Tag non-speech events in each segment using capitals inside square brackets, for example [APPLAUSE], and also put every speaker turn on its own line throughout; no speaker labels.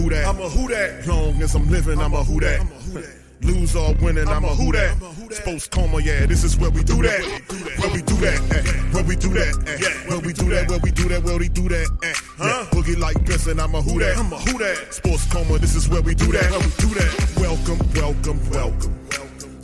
Who that.
I'm a who that. Long as I'm living, I'm a who that. Lose or winning, I'm a who that. Sports coma, yeah, this is where we do that. Where we do that, where we do that, where we do that, where we do that, where we do that. Huh? Boogie like Benson, I'm a who that. I'm a who that. Sports coma, this is where we do that. Where we do that. Welcome, welcome, welcome.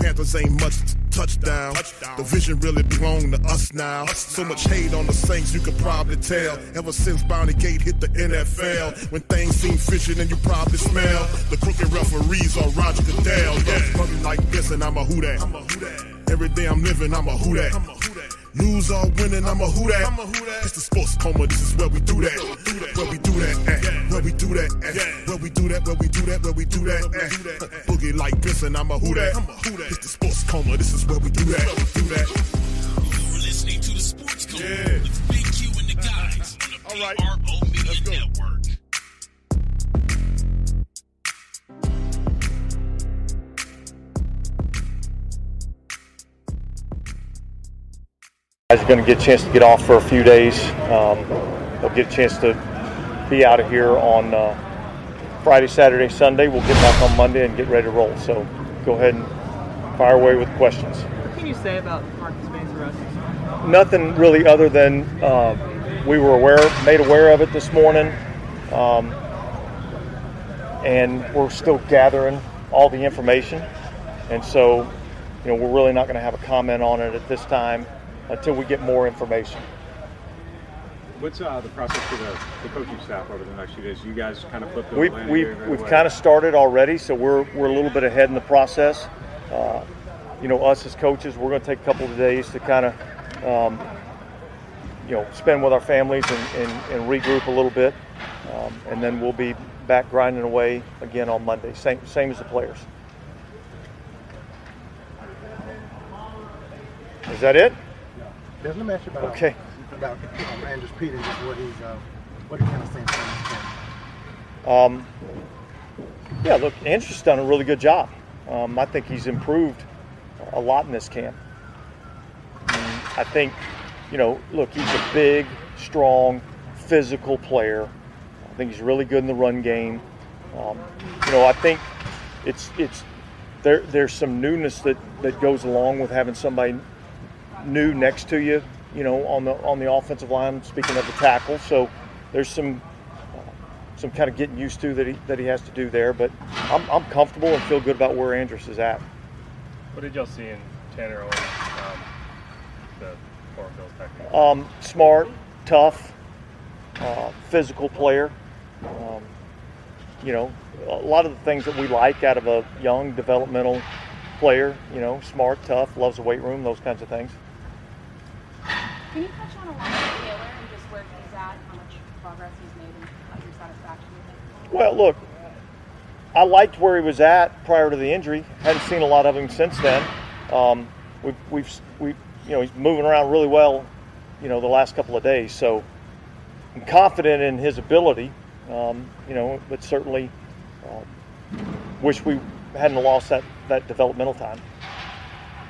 Panthers ain't much touchdown. touchdown. The vision really belong to us now. So much hate on the Saints, you could probably tell. Ever since Bounty Gate hit the NFL, when things seem fishy, and you probably smell the crooked referees are Roger Goodell. Yeah, running like this, and I'm a who that. Every day I'm living, I'm a who that. Lose or winning, I'm a who that. It's the sports coma, this is where we do that. Where we do that, eh. Where we do that, eh. Where we do that, where we do that, where we do that, eh. Boogie like this, and I'm a who that. It's the sports coma, this is where we do that. We do that.
You're listening to the Sports Code
Yeah.
with Big Q and the guys on the
All right.
PRO Media Network.
Guys are going to get a chance to get off for a few days. Um, they'll get a chance to be out of here on uh, Friday, Saturday, Sunday. We'll get back on Monday and get ready to roll. So go ahead and fire away with questions.
What can you say about Marcus Vance
Nothing really other than uh, we were aware, made aware of it this morning, um, and we're still gathering all the information. And so, you know, we're really not going to have a comment on it at this time until we get more information.
What's uh, the process for the, the coaching staff over the next few days? You guys kind of flip the
We've, we've, we've kind of started already, so we're, we're a little bit ahead in the process. Uh, you know, us as coaches, we're going to take a couple of days to kind of, um, you know, spend with our families and, and, and regroup a little bit. Um, and then we'll be back grinding away again on Monday, same, same as the players. Is that it?
Me ask you about
Okay.
about um, Andrus Peat and just what he's uh, what he kind of this.
Um, yeah, look, Andrew's done a really good job. Um, I think he's improved a lot in this camp. And I think, you know, look, he's a big, strong, physical player. I think he's really good in the run game. Um, you know, I think it's it's there. There's some newness that that goes along with having somebody new next to you. You know, on the on the offensive line. Speaking of the tackle, so there's some some kind of getting used to that he that he has to do there. But I'm, I'm comfortable and feel good about where Andrus is at.
What did y'all see in Tanner Owens, um, the Florida Bills back
Um, smart, tough, uh, physical player. Um, you know, a lot of the things that we like out of a young developmental player. You know, smart, tough, loves the weight room, those kinds of things.
Can you touch on Alontae Taylor and just where he's at, how much progress he's made, and uh, your satisfaction with him?
Well, look, I liked where he was at prior to the injury. Hadn't seen a lot of him since then. Um, we've, we've, we, you know, he's moving around really well, you know, the last couple of days. So I'm confident in his ability, um, you know, but certainly uh, wish we hadn't lost that, that developmental time.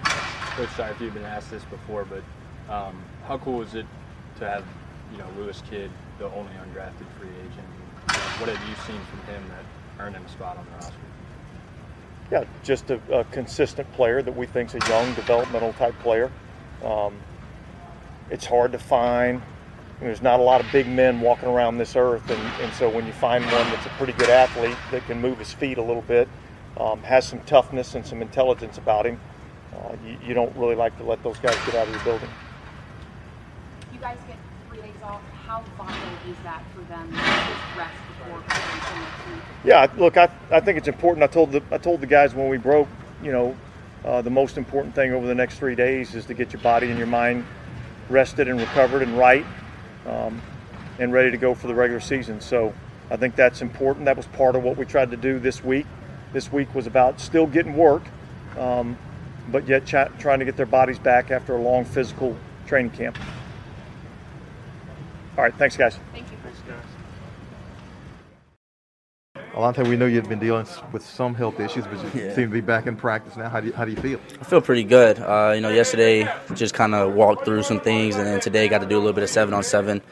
Coach, sorry if you've been asked this before, but um, how cool is it to have, you know, Lewis Kidd the only undrafted free agent. What have you seen from him that earned him a spot on the roster?
Yeah, just a, a consistent player that we think is a young, developmental type player. Um, it's hard to find. There's not a lot of big men walking around this earth, and, and so when you find one that's a pretty good athlete that can move his feet a little bit, um, has some toughness and some intelligence about him, uh, you, you don't really like to let those guys get out of your building.
You guys get three days off. How vital is that for them just rest before preparation next week?
Yeah, look, I, I think it's important. I told the I told the guys when we broke, you know, uh, the most important thing over the next three days is to get your body and your mind rested and recovered and right, um, and ready to go for the regular season. So I think that's important. That was part of what we tried to do this week. This week was about still getting work, um, but yet ch- trying to get their bodies back after a long physical training camp. All right, thanks, guys.
Thank you.
Alontae, we know you've been dealing with some health issues, but you
Yeah.
seem to be back in practice now. How do you, how do you feel?
I feel pretty good. Uh, you know, yesterday just kind of walked through some things, and then today got to do a little bit of seven on seven.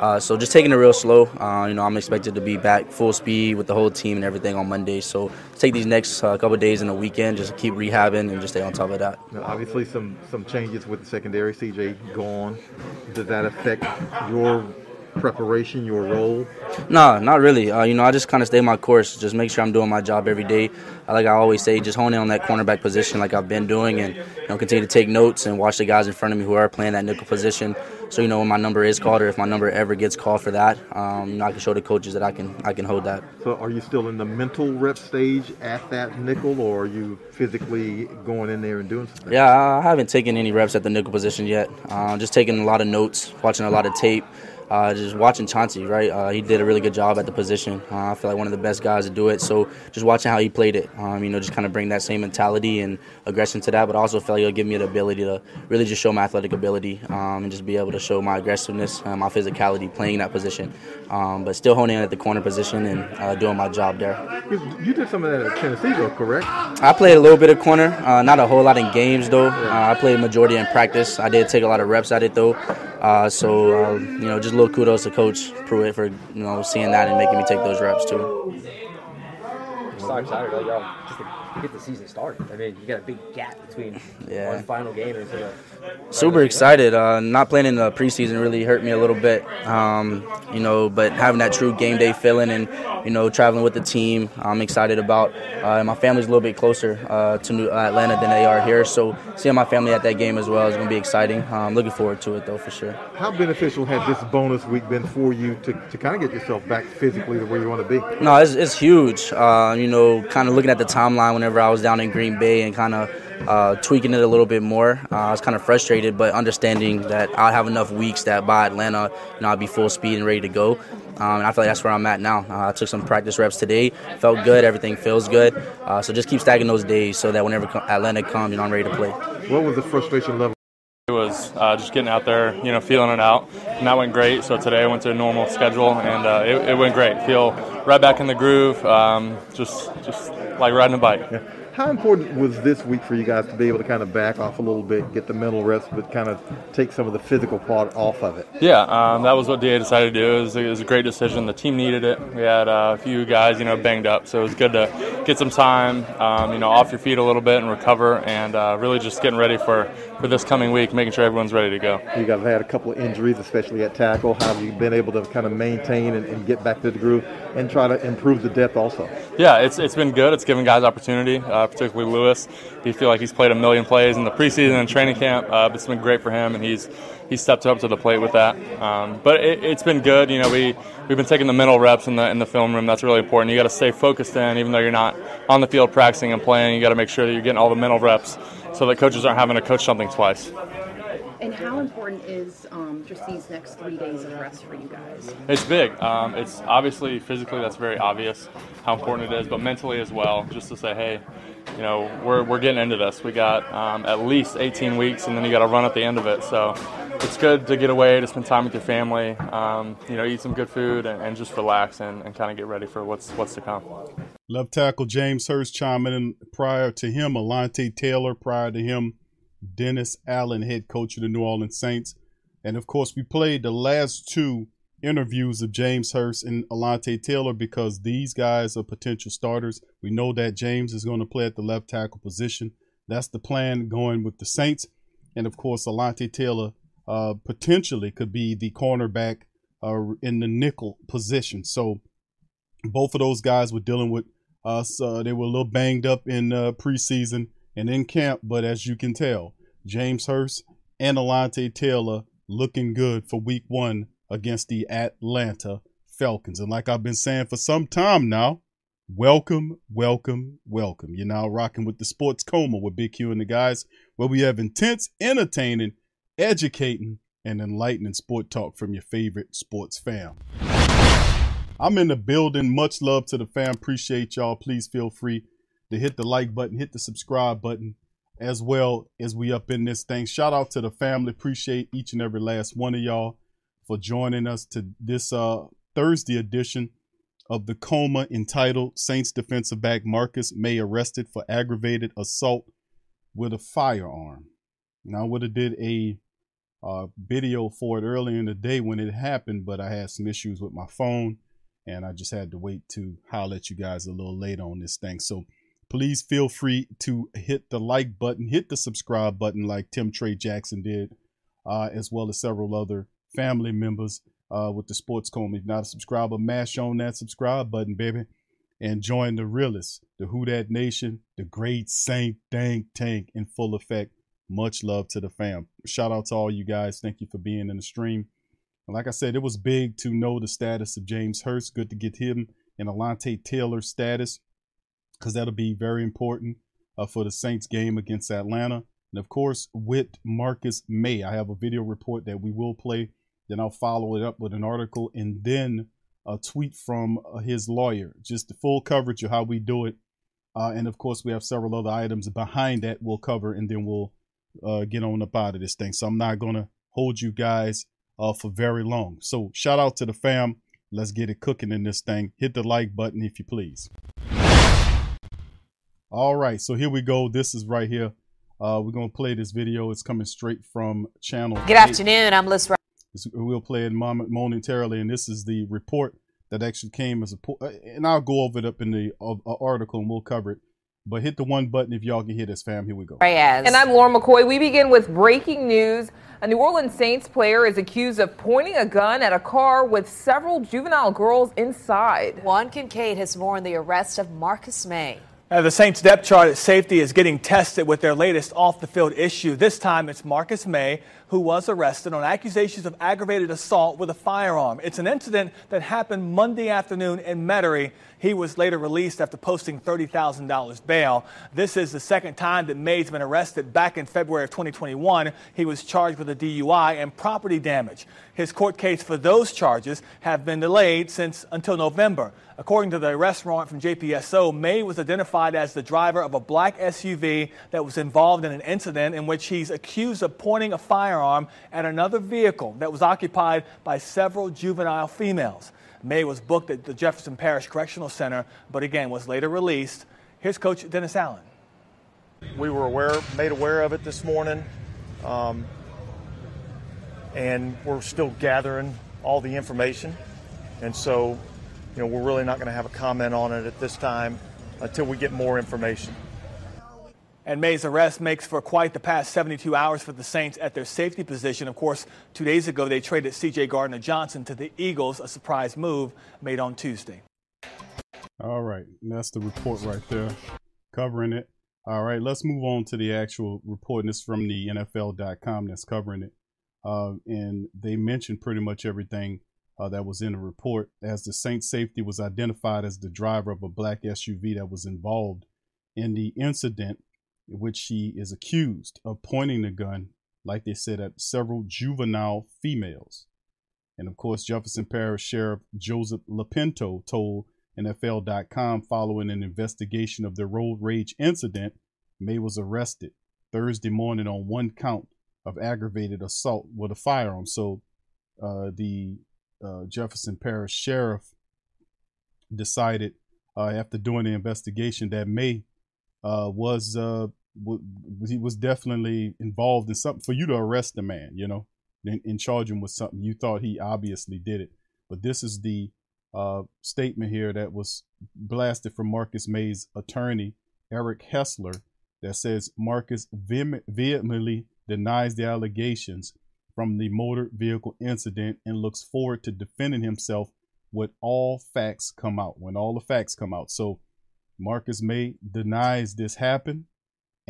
Uh, so just taking it real slow. Uh, you know, I'm expected to be back full speed with the whole team and everything on Monday. So take these next uh, couple days in the weekend, just keep rehabbing and just stay on top of that.
Now, obviously, some some changes with the secondary. CJ gone. Does that affect your preparation, your role?
No, not really. Uh, you know, I just kind of stay my course. Just make sure I'm doing my job every day. Uh, Like I always say, just hone in on that cornerback position, like I've been doing, and you know, continue to take notes and watch the guys in front of me who are playing that nickel position. So you know, when my number is called, or if my number ever gets called for that, um, you know, I can show the coaches that I can I can hold that.
So, are you still in the mental rep stage at that nickel, or are you physically going in there and doing something?
Yeah, I haven't taken any reps at the nickel position yet. Uh, just taking a lot of notes, watching a lot of tape. Uh, just watching Chauncey, right? Uh, he did a really good job at the position. Uh, I feel like one of the best guys to do it. So just watching how he played it, um, you know, just kind of bring that same mentality and aggression to that. But also feel like it'll give me the ability to really just show my athletic ability um, and just be able to show my aggressiveness, uh, my physicality playing that position. Um, but still honing in at the corner position and uh, doing my job there.
You, you did some of that at Tennessee, though, correct?
I played a little bit of corner, uh, not a whole lot in games though. Uh, I played majority in practice. I did take a lot of reps at it though. Uh, so uh, you know, just a little kudos to Coach Pruitt for you know seeing that and making me take those reps too.
so excited, get the season started. I mean, you got a big gap between
Yeah.
one final game and the
Super excited. Uh, not playing in the preseason really hurt me a little bit, um, you know. But having that true game day feeling and you know traveling with the team, I'm excited about. Uh, and my family's a little bit closer uh, to New Atlanta than they are here, so seeing my family at that game as well is going to be exciting. I'm looking forward to it though for sure.
How beneficial has this bonus week been for you to, to kind of get yourself back physically to where you want to be?
No, it's, it's huge. Uh, you know, kind of looking at the timeline whenever I was down in Green Bay and kind of uh, tweaking it a little bit more. Uh, I was kind of frustrated, but understanding that I'll have enough weeks that by Atlanta, you know, I'll be full speed and ready to go. Um, and I feel like that's where I'm at now. Uh, I took some practice reps today, felt good, everything feels good. Uh, so just keep stacking those days so that whenever Atlanta comes, you know, I'm ready to play.
What was the frustration level?
It was uh, just getting out there, you know, feeling it out, and that went great. So today I went to a normal schedule, and uh, it, it went great. Feel right back in the groove, um, just just like riding a bike. Yeah.
How important was this week for you guys to be able to kind of back off a little bit, get the mental rest, but kind of take some of the physical part off of it?
Yeah, um, that was what DA decided to do. It was, it was a great decision. The team needed it. We had uh, a few guys, you know, banged up, so it was good to get some time, um, you know, off your feet a little bit and recover, and uh, really just getting ready for, for this coming week, making sure everyone's ready to go.
You guys had a couple of injuries, especially at tackle. How have you been able to kind of maintain and, and get back to the groove and try to improve the depth also?
Yeah, it's it's been good. It's given guys opportunity, uh, particularly Lewis. He feel like he's played a million plays in the preseason and training camp. Uh, but it's been great for him, and he's he's stepped up to the plate with that. Um, but it, it's been good. You know, we we've been taking the mental reps in the in the film room. That's really important. You got to stay focused in, even though you're not on the field practicing and playing. You got to make sure that you're getting all the mental reps, so that coaches aren't having to coach something twice.
And how important is um, just these next three days of rest for you guys?
It's big. Um, it's obviously physically that's very obvious how important it is, but mentally as well. Just to say, hey, you know, we're, we're getting into this. We got um, at least 18 weeks, and then you got to run at the end of it. So it's good to get away, to spend time with your family. Um, you know, eat some good food, and, and just relax and, and kind of get ready for what's what's to come.
Left tackle James Hurst chiming in prior to him, Alontae Taylor prior to him, Dennis Allen, head coach of the New Orleans Saints. And of course, we played the last two interviews of James Hurst and Alontae Taylor because these guys are potential starters. We know that James is going to play at the left tackle position. That's the plan going with the Saints. And of course, Alontae Taylor uh, potentially could be the cornerback uh, in the nickel position. So both of those guys were dealing with us. Uh, they were a little banged up in uh, preseason and in camp, but as you can tell, James Hurst and Alante Taylor looking good for week one against the Atlanta Falcons. And like I've been saying for some time now, welcome, welcome, welcome. You're now rocking with the Sports Coma with Big Q and the guys, where we have intense, entertaining, educating, and enlightening sport talk from your favorite sports fam. I'm in the building. Much love to the fam. Appreciate y'all. Please feel free to hit the like button, hit the subscribe button, as well as we up in this thing. Shout out to the family. Appreciate each and every last one of y'all for joining us to this uh, Thursday edition of the coma entitled Saints defensive back Marcus Maye arrested for aggravated assault with a firearm. Now I would have did a uh, video for it earlier in the day when it happened, but I had some issues with my phone and I just had to wait to holler at you guys a little later on this thing. So please feel free to hit the like button, hit the subscribe button like Tim Trey Jackson did, uh, as well as several other family members uh, with the Sports Coma. If not a subscriber, mash on that subscribe button, baby, and join the realists, the Who That Nation, the great Saint Dang Tank in full effect. Much love to the fam. Shout out to all you guys. Thank you for being in the stream. And like I said, it was big to know the status of James Hurst. Good to get him and Alontae Taylor status because that'll be very important uh, for the Saints game against Atlanta. And of course, with Marcus Maye, I have a video report that we will play. Then I'll follow it up with an article and then a tweet from uh, his lawyer, just the full coverage of how we do it. Uh, and of course, we have several other items behind that we'll cover, and then we'll uh, get on up out of this thing. So I'm not going to hold you guys uh, for very long. So shout out to the fam. Let's get it cooking in this thing. Hit the like button if you please. All right, so here we go. This is right here. Uh, we're gonna play this video. It's coming straight from channel.
Good afternoon. I'm Liz.
We'll play it momentarily, and this is the report that actually came as a. And I'll go over it up in the uh, article, and we'll cover it. But hit the one button if y'all can hear this, fam. Here we go.
And I'm Laura McCoy. We begin with breaking news. A New Orleans Saints player is accused of pointing a gun at a car with several juvenile girls inside.
Juan Kincaid has more on the arrest of Marcus Maye.
Uh, the Saints depth chart at safety is getting tested with their latest off the field issue. This time it's Marcus Maye, who was arrested on accusations of aggravated assault with a firearm. It's an incident that happened Monday afternoon in Metairie. He was later released after posting $30,000 bail. This is the second time that Maye's been arrested. Back in February of 2021, he was charged with a DUI and property damage. His court case for those charges have been delayed since until November. According to the arrest warrant from JPSO, Maye was identified as the driver of a black SUV that was involved in an incident in which he's accused of pointing a firearm at another vehicle that was occupied by several juvenile females. Maye was booked at the Jefferson Parish Correctional Center, but again was later released. Here's Coach Dennis Allen.
We were aware, made aware of it this morning, um, and we're still gathering all the information. And so, you know, we're really not going to have a comment on it at this time until we get more information.
And Maye's arrest makes for quite the past 72 hours for the Saints at their safety position. Of course, two days ago, they traded C.J. Gardner Johnson to the Eagles, a surprise move made on Tuesday.
All right. That's the report right there, covering it. All right. Let's move on to the actual report. And this from the NFL.com that's covering it. Uh, and they mentioned pretty much everything uh, that was in the report as the Saints safety was identified as the driver of a black SUV that was involved in the incident in which she is accused of pointing the gun, like they said, at several juvenile females. And of course, Jefferson Parish Sheriff Joseph Lopinto told NFL.com following an investigation of the road rage incident, Maye was arrested Thursday morning on one count of aggravated assault with a firearm. So uh, the uh, Jefferson Parish Sheriff decided uh, after doing the investigation that Maye uh, was uh, w- he was definitely involved in something for you to arrest the man, you know, and, and charge him with something. You thought he obviously did it. But this is the uh, statement here that was blasted from Marcus Maye's attorney, Eric Hessler, that says Marcus vehem- vehemently denies the allegations from the motor vehicle incident and looks forward to defending himself when all facts come out. When all the facts come out. So Marcus Maye denies this happened,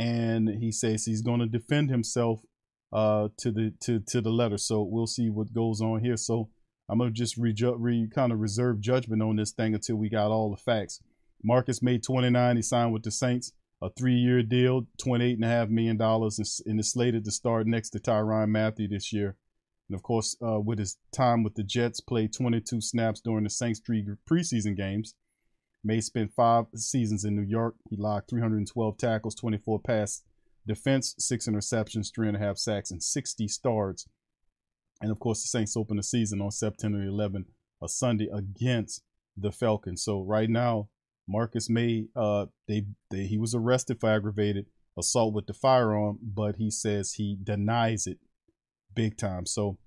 and he says he's going to defend himself uh, to the to to the letter. So we'll see what goes on here. So I'm gonna just re, re kind of reserve judgment on this thing until we got all the facts. Marcus made 29. He signed with the Saints a three-year deal, twenty-eight and a half million dollars, and is slated to start next to Tyrann Mathieu this year. And of course, uh, with his time with the Jets, played 22 snaps during the Saints three preseason games. Maye spent five seasons in New York. He logged 312 tackles, 24 pass defense, six interceptions, three and a half sacks, and 60 starts. And of course, the Saints open the season on September 11, a Sunday against the Falcons. So right now, Marcus Maye, uh, they, they he was arrested for aggravated assault with the firearm, but he says he denies it big time. So,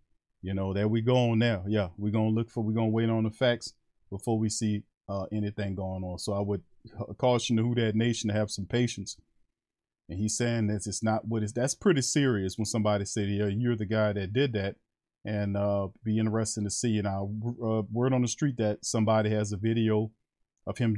you know, there we go on now. Yeah, we're gonna look for we're gonna wait on the facts before we see uh, anything going on. So I would caution the Who That Nation to have some patience. And he's saying that it's not what is that's pretty serious when somebody said, "Yeah, you're the guy that did that," and uh, be interesting to see. And I uh, word on the street that somebody has a video of him.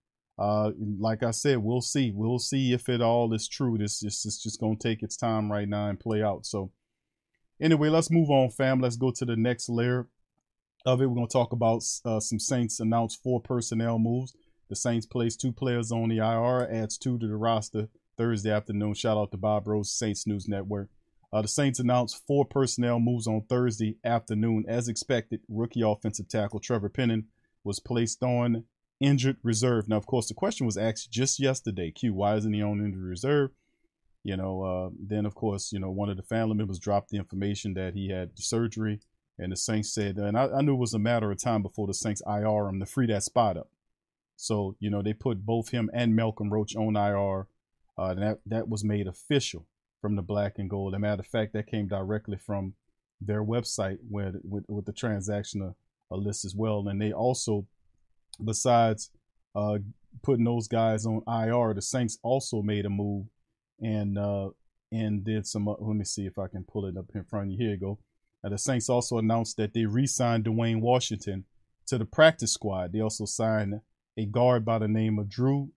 uh, like I said, we'll see. We'll see if it all is true. This just is just gonna take its time right now and play out. So anyway, let's move on, fam. Let's go to the next layer of it. We're gonna talk about uh, some Saints announced four personnel moves. The Saints placed two players on the IR, adds two to the roster Thursday afternoon. Shout out to Bob Rose, Saints News Network. Uh, the Saints announced four personnel moves on Thursday afternoon. As expected, rookie offensive tackle Trevor Penning was placed on injured reserve. Now, of course, the question was asked just yesterday. Q, why isn't he on injured reserve? You know, uh, then of course, you know, one of the family members dropped the information that he had surgery, and the Saints said, and I, I knew it was a matter of time before the Saints IR him to free that spot up. So, you know, they put both him and Malcolm Roach on IR. Uh, and that that was made official from the Black and Gold. As a matter of fact, that came directly from their website where with, with the transaction a, a list as well, and they also besides uh, putting those guys on IR, the Saints also made a move and uh, and did some. Uh, let me see if I can pull it up in front of you. Here you go. Now, the Saints also announced that they re-signed Dwayne Washington to the practice squad. They also signed a guard by the name of Drew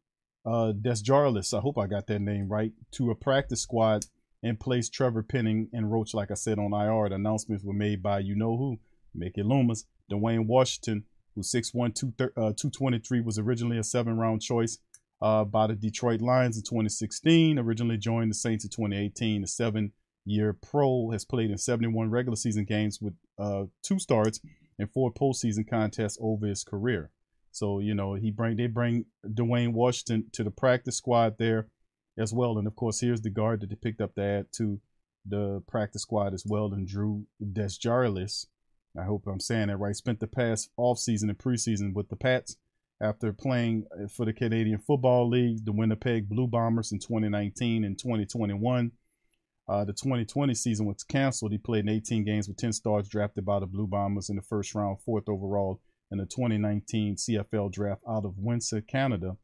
uh, Desjarlais. I hope I got that name right to a practice squad and placed Trevor Penning and Roach, like I said, on IR. The announcements were made by you know who, Mickey Loomis, Dwayne Washington who's 6'1", 223, was originally a seven-round choice uh, by the Detroit Lions in 2016. Originally joined the Saints in 2018. The seven-year pro has played in 71 regular season games with uh, two starts and four postseason contests over his career. So you know he bring they bring Dwayne Washington to the practice squad there as well, and of course here's the guard that they picked up to add to the practice squad as well, and Drew Desjarlais. I hope I'm saying that right. Spent the past offseason and preseason with the Pats after playing uh, for the Canadian Football League, the Winnipeg Blue Bombers in 2019 and 2021. Uh, the 2020 season was canceled. He played in 18 games with 10 starts, drafted by the Blue Bombers in the first round, fourth overall in the 2019 CFL draft out of Windsor, Canada.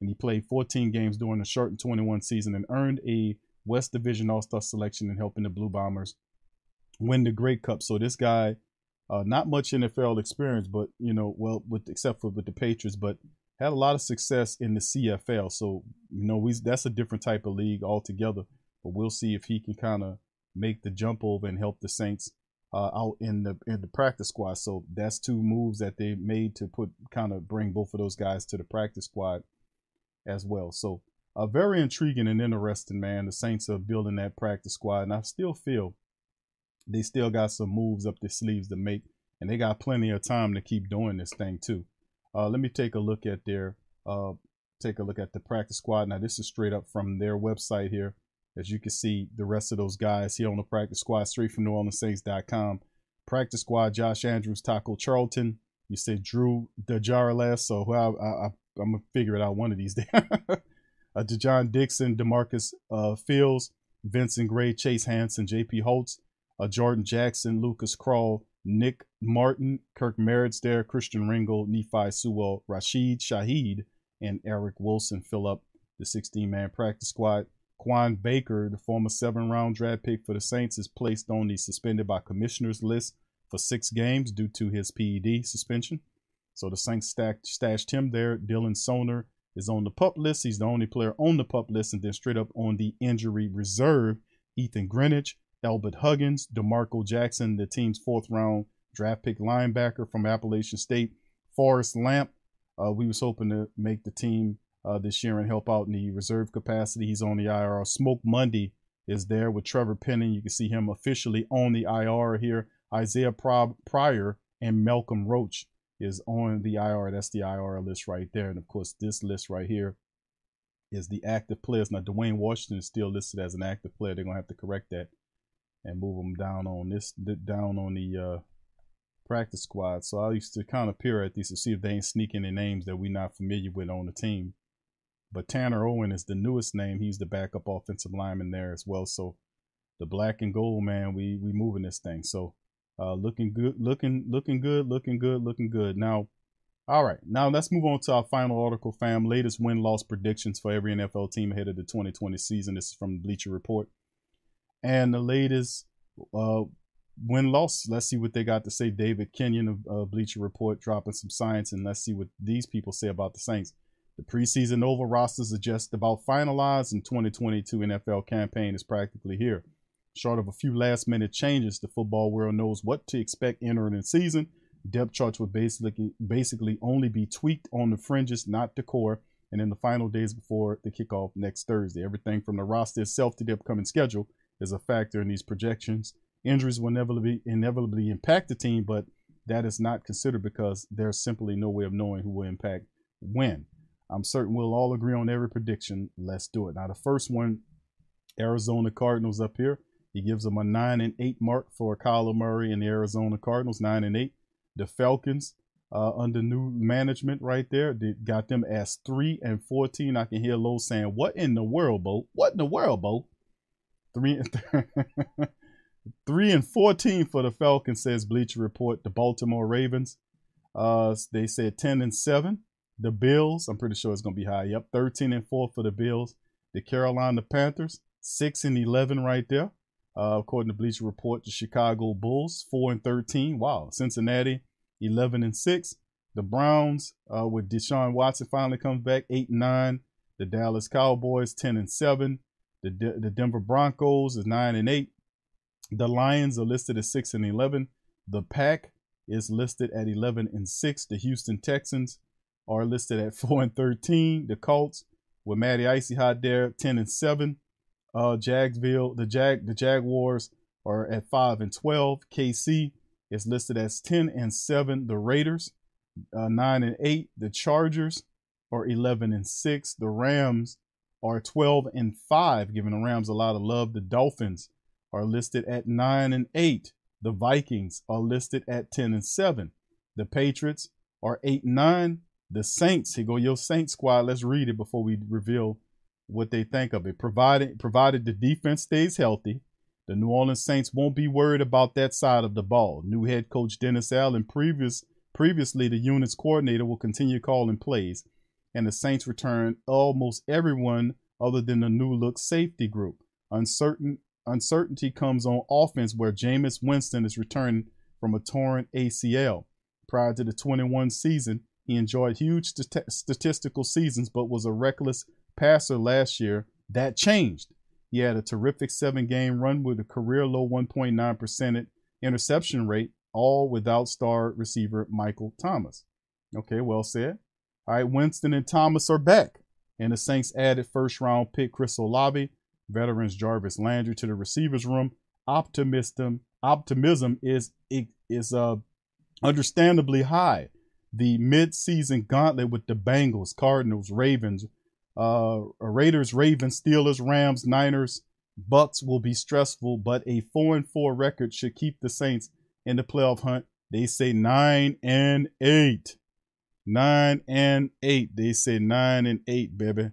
And he played 14 games during the shortened 21 season and earned a West Division All Star selection in helping the Blue Bombers win the Grey Cup. So this guy, uh, not much NFL experience, but you know, well, with except for with the Patriots, but had a lot of success in the CFL. So you know, we that's a different type of league altogether. But we'll see if he can kind of make the jump over and help the Saints uh, out in the in the practice squad. So that's two moves that they made to put kind of bring both of those guys to the practice squad as well. So uh, very intriguing and interesting, man. The Saints are building that practice squad, and I still feel they still got some moves up their sleeves to make, and they got plenty of time to keep doing this thing too. Uh, let me take a look at their uh, take a look at the practice squad. Now this is straight up from their website here. As you can see, the rest of those guys here on the practice squad, straight from NewOrleansSaints.com. Practice squad: Josh Andrews, Taco Charlton. You said Drew Dejarillas, so well, I, I, I'm gonna figure it out one of these [LAUGHS] days. uh, Dai'Jean Dixon, Demarcus uh, Fields, Vincent Gray, Chase Hansen, J.P. Holtz, uh, Jordan Jackson, Lucas Krull, Nick Martin, Kirk Merritt's there, Christian Ringo, Nephi Sewell, Rashid Shaheed, and Eric Wilson fill up the 16 man practice squad. Kawaan Baker, the former seven round draft pick for the Saints, is placed on the suspended by commissioners list for six games due to his PED suspension. So the Saints stacked, stashed him there. Dylan Soehner is on the pup list. He's the only player on the pup list, and then straight up on the injury reserve, Ethan Greenidge, Albert Huggins, D'Marco Jackson, the team's fourth round draft pick linebacker from Appalachian State, Forrest Lamp. Uh, we was hoping to make the team uh, this year and help out in the reserve capacity. He's on the IR. Smoke Monday is there with Trevor Penning. You can see him officially on the IR here. Isaiah Pryor and Malcolm Roach is on the IR. That's the IR list right there. And of course, this list right here is the active players. Now, Dwayne Washington is still listed as an active player. They're gonna have to correct that and move them down on this down on the uh, practice squad. So I used to kind of peer at these to see if they ain't sneaking in names that we're not familiar with on the team. But Tanner Owen is the newest name. He's the backup offensive lineman there as well. So the black and gold man, we we moving this thing. So uh, looking good, looking looking good, looking good, looking good. Now, all right, now let's move on to our final article, fam. Latest win loss predictions for every NFL team ahead of the 2020 season. This is from Bleacher Report, and the latest uh, win loss. Let's see what they got to say. David Kenyon of uh, Bleacher Report dropping some science, and let's see what these people say about the Saints. The preseason over rosters are just about finalized, and 2022 NFL campaign is practically here. Short of a few last minute changes, the football world knows what to expect entering the season. Depth charts will basically basically only be tweaked on the fringes, not the core, and in the final days before the kickoff next Thursday. Everything from the roster itself to the upcoming schedule is a factor in these projections. Injuries will inevitably inevitably impact the team, but that is not considered because there's simply no way of knowing who will impact when. I'm certain we'll all agree on every prediction. Let's do it. Now, the first one, Arizona Cardinals up here. He gives them a nine and eight mark for Kyler Murray and the Arizona Cardinals, nine and eight. The Falcons, uh, under new management right there, they got them as three and fourteen. I can hear Lowe saying, "What in the world, Bo? What in the world, Bo?" Three, [LAUGHS] three and fourteen for the Falcons, says Bleacher Report. The Baltimore Ravens, uh, they said ten and seven. The Bills, I'm pretty sure it's going to be high. Yep, 13 and 4 for the Bills. The Carolina Panthers, 6 and 11 right there. Uh, according to Bleacher Report, the Chicago Bulls, 4 and 13. Wow. Cincinnati, 11 and 6. The Browns, uh, with Deshaun Watson finally comes back, 8 and 9. The Dallas Cowboys, 10 and 7. The, De- the Denver Broncos is 9 and 8. The Lions are listed at 6 and 11. The Pack is listed at 11 and 6. The Houston Texans are listed at [LAUGHS] 4 and 13. The Colts with Matty Icy Hot there, 10 and 7. Uh, Jagsville, the Jag, the Jaguars are at 5 and 12. KC is listed as 10 and 7. The Raiders, uh, 9 and 8. The Chargers are 11 and 6. The Rams are 12 and 5, giving the Rams a lot of love. The Dolphins are listed at 9 and 8. The Vikings are listed at 10 and 7. The Patriots are 8 and 9. The Saints, here go your Saints squad. Let's read it before we reveal what they think of it. Provided provided the defense stays healthy, the New Orleans Saints won't be worried about that side of the ball. New head coach Dennis Allen, previous previously the unit's coordinator, will continue calling plays, and the Saints return almost everyone other than the new look safety group. Uncertain uncertainty comes on offense where Jameis Winston is returning from a torn ACL. Prior to the 21 season, he enjoyed huge stat- statistical seasons but was a reckless passer last year. That changed. He had a terrific seven game run with a career low 1.9% interception rate, all without star receiver Michael Thomas. Okay, well said. All right, Winston and Thomas are back, and the Saints added first round pick Chris Olave, veterans Jarvis Landry to the receivers room. Optimism, optimism is is uh understandably high. The mid-season gauntlet with the Bengals, Cardinals, Ravens, uh, Raiders, Ravens, Steelers, Rams, Niners, Bucks will be stressful, but a four and four record should keep the Saints in the playoff hunt. They say nine and eight. Nine and eight. They say nine and eight, baby.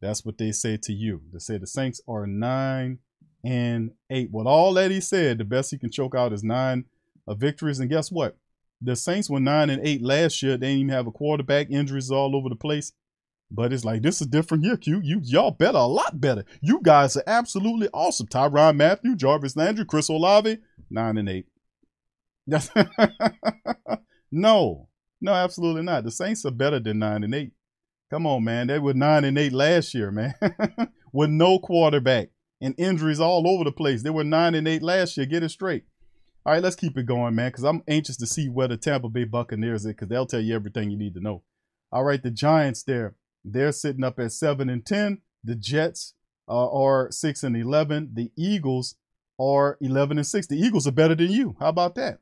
That's what they say to you. They say the Saints are nine and eight. With all that he said, the best he can choke out is nine victories. And guess what? The Saints were nine and eight last year. They didn't even have a quarterback. Injuries all over the place. But it's like this is different year, Q. You y'all better a lot better. You guys are absolutely awesome. Tyrann Mathieu, Jarvis Landry, Chris Olave, nine and eight. [LAUGHS] No, no, absolutely not. The Saints are better than nine and eight. Come on, man. They were nine and eight last year, man. [LAUGHS] With no quarterback and injuries all over the place. They were nine and eight last year. Get it straight. All right, let's keep it going, man, because I'm anxious to see where the Tampa Bay Buccaneers is, because they'll tell you everything you need to know. All right, the Giants there. They're sitting up at seven and ten. The Jets uh, are six and eleven. The Eagles are eleven and six. The Eagles are better than you. How about that?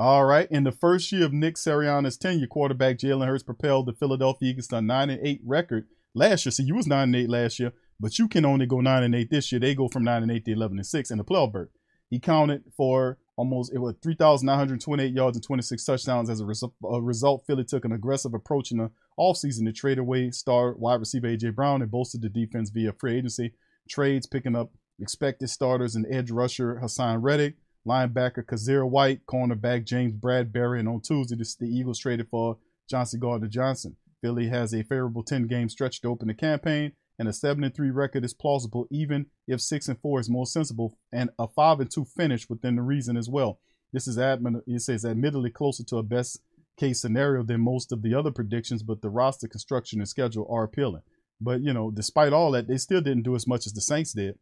All right. In the first year of Nick Sirianni's tenure, quarterback Jalen Hurts propelled the Philadelphia Eagles to a nine and eight record last year. See, you was nine and eight last year, but you can only go nine and eight this year. They go from nine and eight to eleven and six in the playoff berth. He counted for almost it was 3,928 yards and 26 touchdowns. As a, a, result, Philly took an aggressive approach in the offseason to trade away star wide receiver A.J. Brown and bolstered the defense via free agency trades, picking up expected starters and edge rusher Haason Reddick, linebacker Kyzir White, cornerback James Bradberry, and on Tuesday, the Eagles traded for Johnson Gardner Johnson. Philly has a favorable 10 game stretch to open the campaign and a 7 3 record is plausible, even if six and four is more sensible, and a 5 2 finish within the reason as well. This is admin. It says admittedly closer to a best case scenario than most of the other predictions, but the roster construction and schedule are appealing. But you know, despite all that, they still didn't do as much as the Saints did.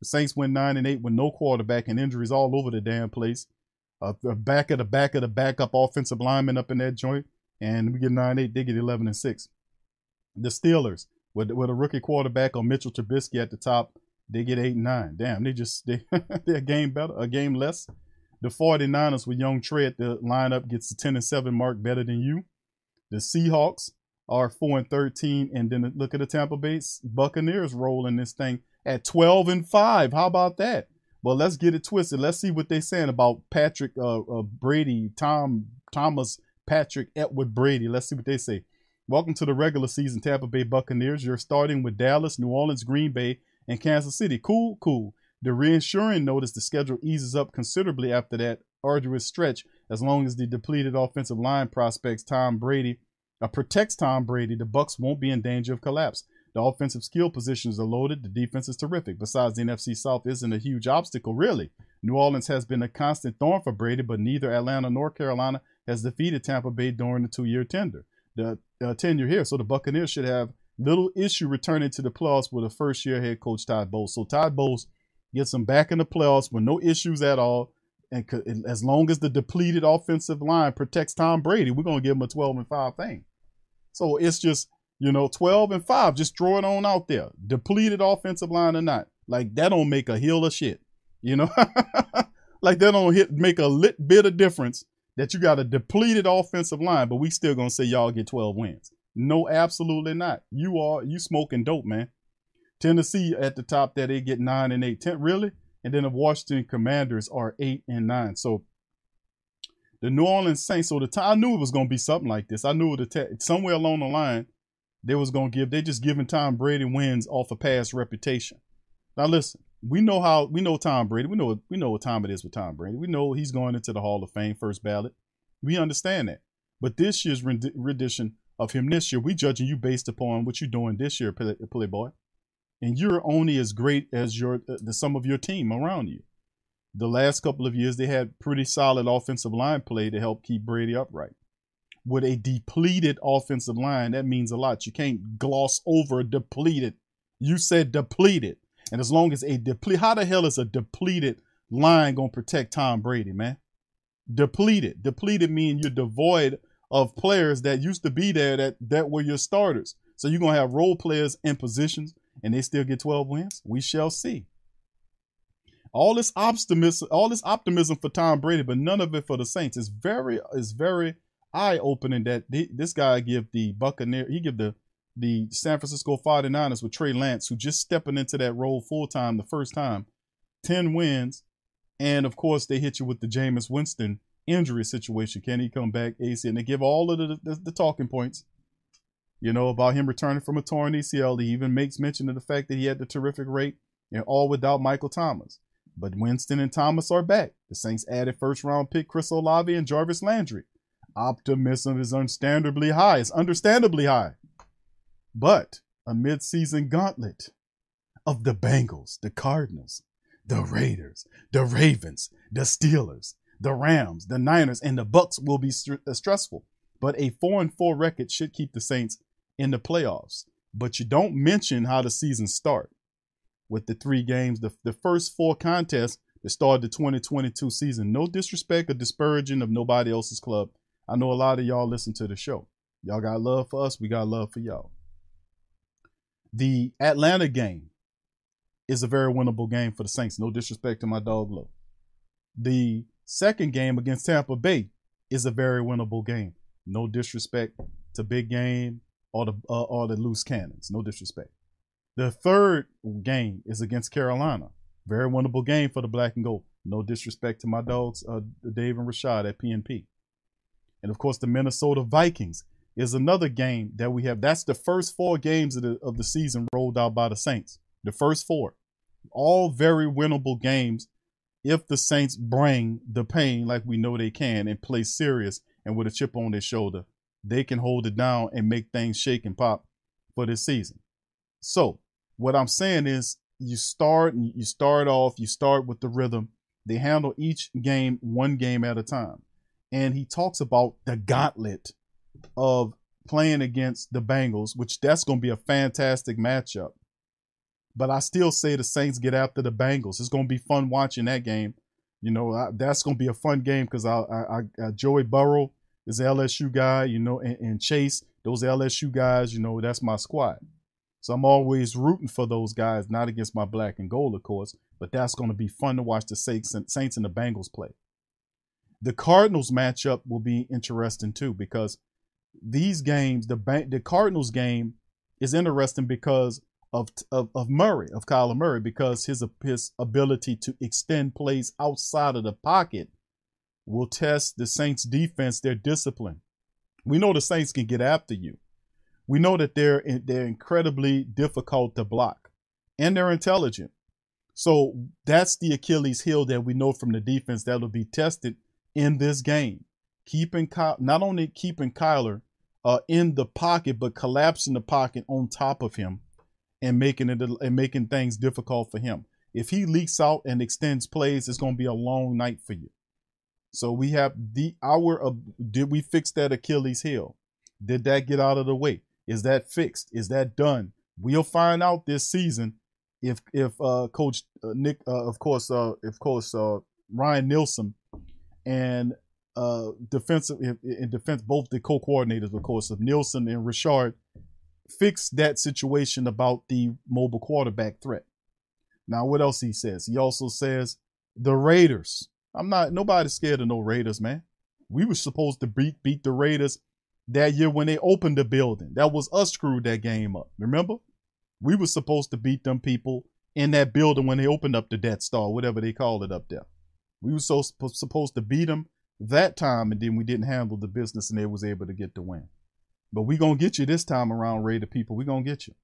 The Saints went nine and eight with no quarterback and injuries all over the damn place. Uh, the back of the back of the backup offensive lineman up in that joint, and we get nine eight. They get eleven and six. The Steelers with with a rookie quarterback on Mitchell Trubisky at the top, they get eight and nine. Damn, they just [LAUGHS] they they're a game better, a game less. The 49ers with young Trey at the lineup gets the 10 and 7 mark better than you. The Seahawks are 4 and 13. And then look at the Tampa Bay Buccaneers rolling this thing at 12 and 5. How about that? Well, let's get it twisted. Let's see what they're saying about Patrick uh, uh, Brady, Tom Thomas Patrick Etwood Brady. Let's see what they say. Welcome to the regular season, Tampa Bay Buccaneers. You're starting with Dallas, New Orleans, Green Bay, and Kansas City. Cool, cool. The reassuring note is the schedule eases up considerably after that arduous stretch, as long as the depleted offensive line prospects Tom Brady uh, protects Tom Brady. The Bucks won't be in danger of collapse. The offensive skill positions are loaded. The defense is terrific. Besides, the NFC South isn't a huge obstacle, really. New Orleans has been a constant thorn for Brady, but neither Atlanta nor Carolina has defeated Tampa Bay during the two-year tender the uh, tenure here. So the Buccaneers should have little issue returning to the playoffs with a first year head coach Todd Bowles. So Todd Bowles gets them back in the playoffs with no issues at all. And as long as the depleted offensive line protects Tom Brady, we're gonna give him a 12 and 5 thing. So it's just, you know, 12 and 5, just throw it on out there. Depleted offensive line or not. Like that don't make a hill of shit. You know? [LAUGHS] like that don't hit make a lit bit of difference that you got a depleted offensive line, but we still gonna say y'all get 12 wins. No, absolutely not. You are you smoking dope, man. Tennessee at the top there, they get nine and eight. Ten, really? And then the Washington Commanders are eight and nine. So The New Orleans Saints. So the time I knew it was going to be something like this. I knew it somewhere along the line they was to give. They just giving Tom Brady wins off a past reputation. Now listen, we know how we know Tom Brady. We know we know what time it is with Tom Brady. We know he's going into the Hall of Fame first ballot. We understand that. But this year's rendition of him this year, we judging you based upon what you're doing this year, play, Playboy, and you're only as great as your uh, the sum of your team around you. The last couple of years, they had pretty solid offensive line play to help keep Brady upright. With a depleted offensive line, that means a lot. You can't gloss over depleted. You said depleted. And as long as a depleted, how the hell is a depleted line gonna protect Tom Brady, man? Depleted. Depleted mean you're devoid of players that used to be there that that were your starters. So you're gonna have role players in positions and they still get 12 wins. We shall see. All this optimism, all this optimism for Tom Brady, but none of it for the Saints. is very is very eye opening that this guy give the Buccaneer, he give the the San Francisco 49ers with Trey Lance, who just stepping into that role full time the first time, 10 wins. And of course, they hit you with the Jameis Winston injury situation. Can he come back? AC, and they give all of the, the, the talking points, you know, about him returning from a torn ACL. He even makes mention of the fact that he had the terrific rate, and all without Michael Thomas. But Winston and Thomas are back. The Saints added first round pick Chris Olave and Jarvis Landry. Optimism is understandably high. It's understandably high. But a mid-season gauntlet of the Bengals, the Cardinals, the Raiders, the Ravens, the Steelers, the Rams, the Niners, and the Bucs will be st- uh, stressful. But a four and four record should keep the Saints in the playoffs. But you don't mention how the season start with the three games, the, the first four contests that started the 2022 season. No disrespect or disparaging of nobody else's club. I know a lot of y'all listen to the show. Y'all got love for us. We got love for y'all. The Atlanta game is a very winnable game for the Saints. No disrespect to my dog Low. The second game against Tampa Bay is a very winnable game. No disrespect to Big Game or the uh, or the loose cannons. No disrespect. The third game is against Carolina. Very winnable game for the black and gold. No disrespect to my dogs, uh, Dave and Rashad at PNP. And of course, the Minnesota Vikings is another game that we have. That's the first four games of the, of the season rolled out by the Saints. The first four. All very winnable games if the Saints bring the pain like we know they can and play serious and with a chip on their shoulder. They can hold it down and make things shake and pop for this season. So, what I'm saying is you start and you start off, you start with the rhythm. They handle each game one game at a time. And he talks about the gauntlet of playing against the Bengals, which that's going to be a fantastic matchup. But I still say the Saints get after the Bengals. It's going to be fun watching that game. You know, I, that's going to be a fun game because I, I, I, uh, Joey Burrow is LSU guy, you know, and, and Chase, those LSU guys, you know, that's my squad. So I'm always rooting for those guys, not against my black and gold, of course, but that's going to be fun to watch the Saints and, Saints and the Bengals play. The Cardinals matchup will be interesting too because these games, the the Cardinals game is interesting because of, of, of Murray, of Kyler Murray, because his his ability to extend plays outside of the pocket will test the Saints defense, their discipline. We know the Saints can get after you. We know that they're they're incredibly difficult to block, and they're intelligent. So that's the Achilles heel that we know from the defense that will be tested in this game. Keeping not only keeping Kyler uh, in the pocket, but collapsing the pocket on top of him and making it and making things difficult for him. If he leaks out and extends plays, it's going to be a long night for you. So we have the our uh, did we fix that Achilles heel? Did that get out of the way? Is that fixed? Is that done? We'll find out this season if if uh, Coach uh, Nick, uh, of course, uh, of course, uh, Ryan Nielsen and uh, defensive in defense, both the co-coordinators, of course, of Nielsen and Richard, fix that situation about the mobile quarterback threat. Now, what else he says? He also says the Raiders. I'm not nobody's scared of no Raiders, man. We were supposed to beat beat the Raiders that year when they opened the building. That was us screwed that game up. Remember? We were supposed to beat them people in that building when they opened up the Death Star, whatever they called it up there. We were so supposed to beat them that time, and then we didn't handle the business, and they was able to get the win. But we gonna get you this time around, Raider people. We gonna get you.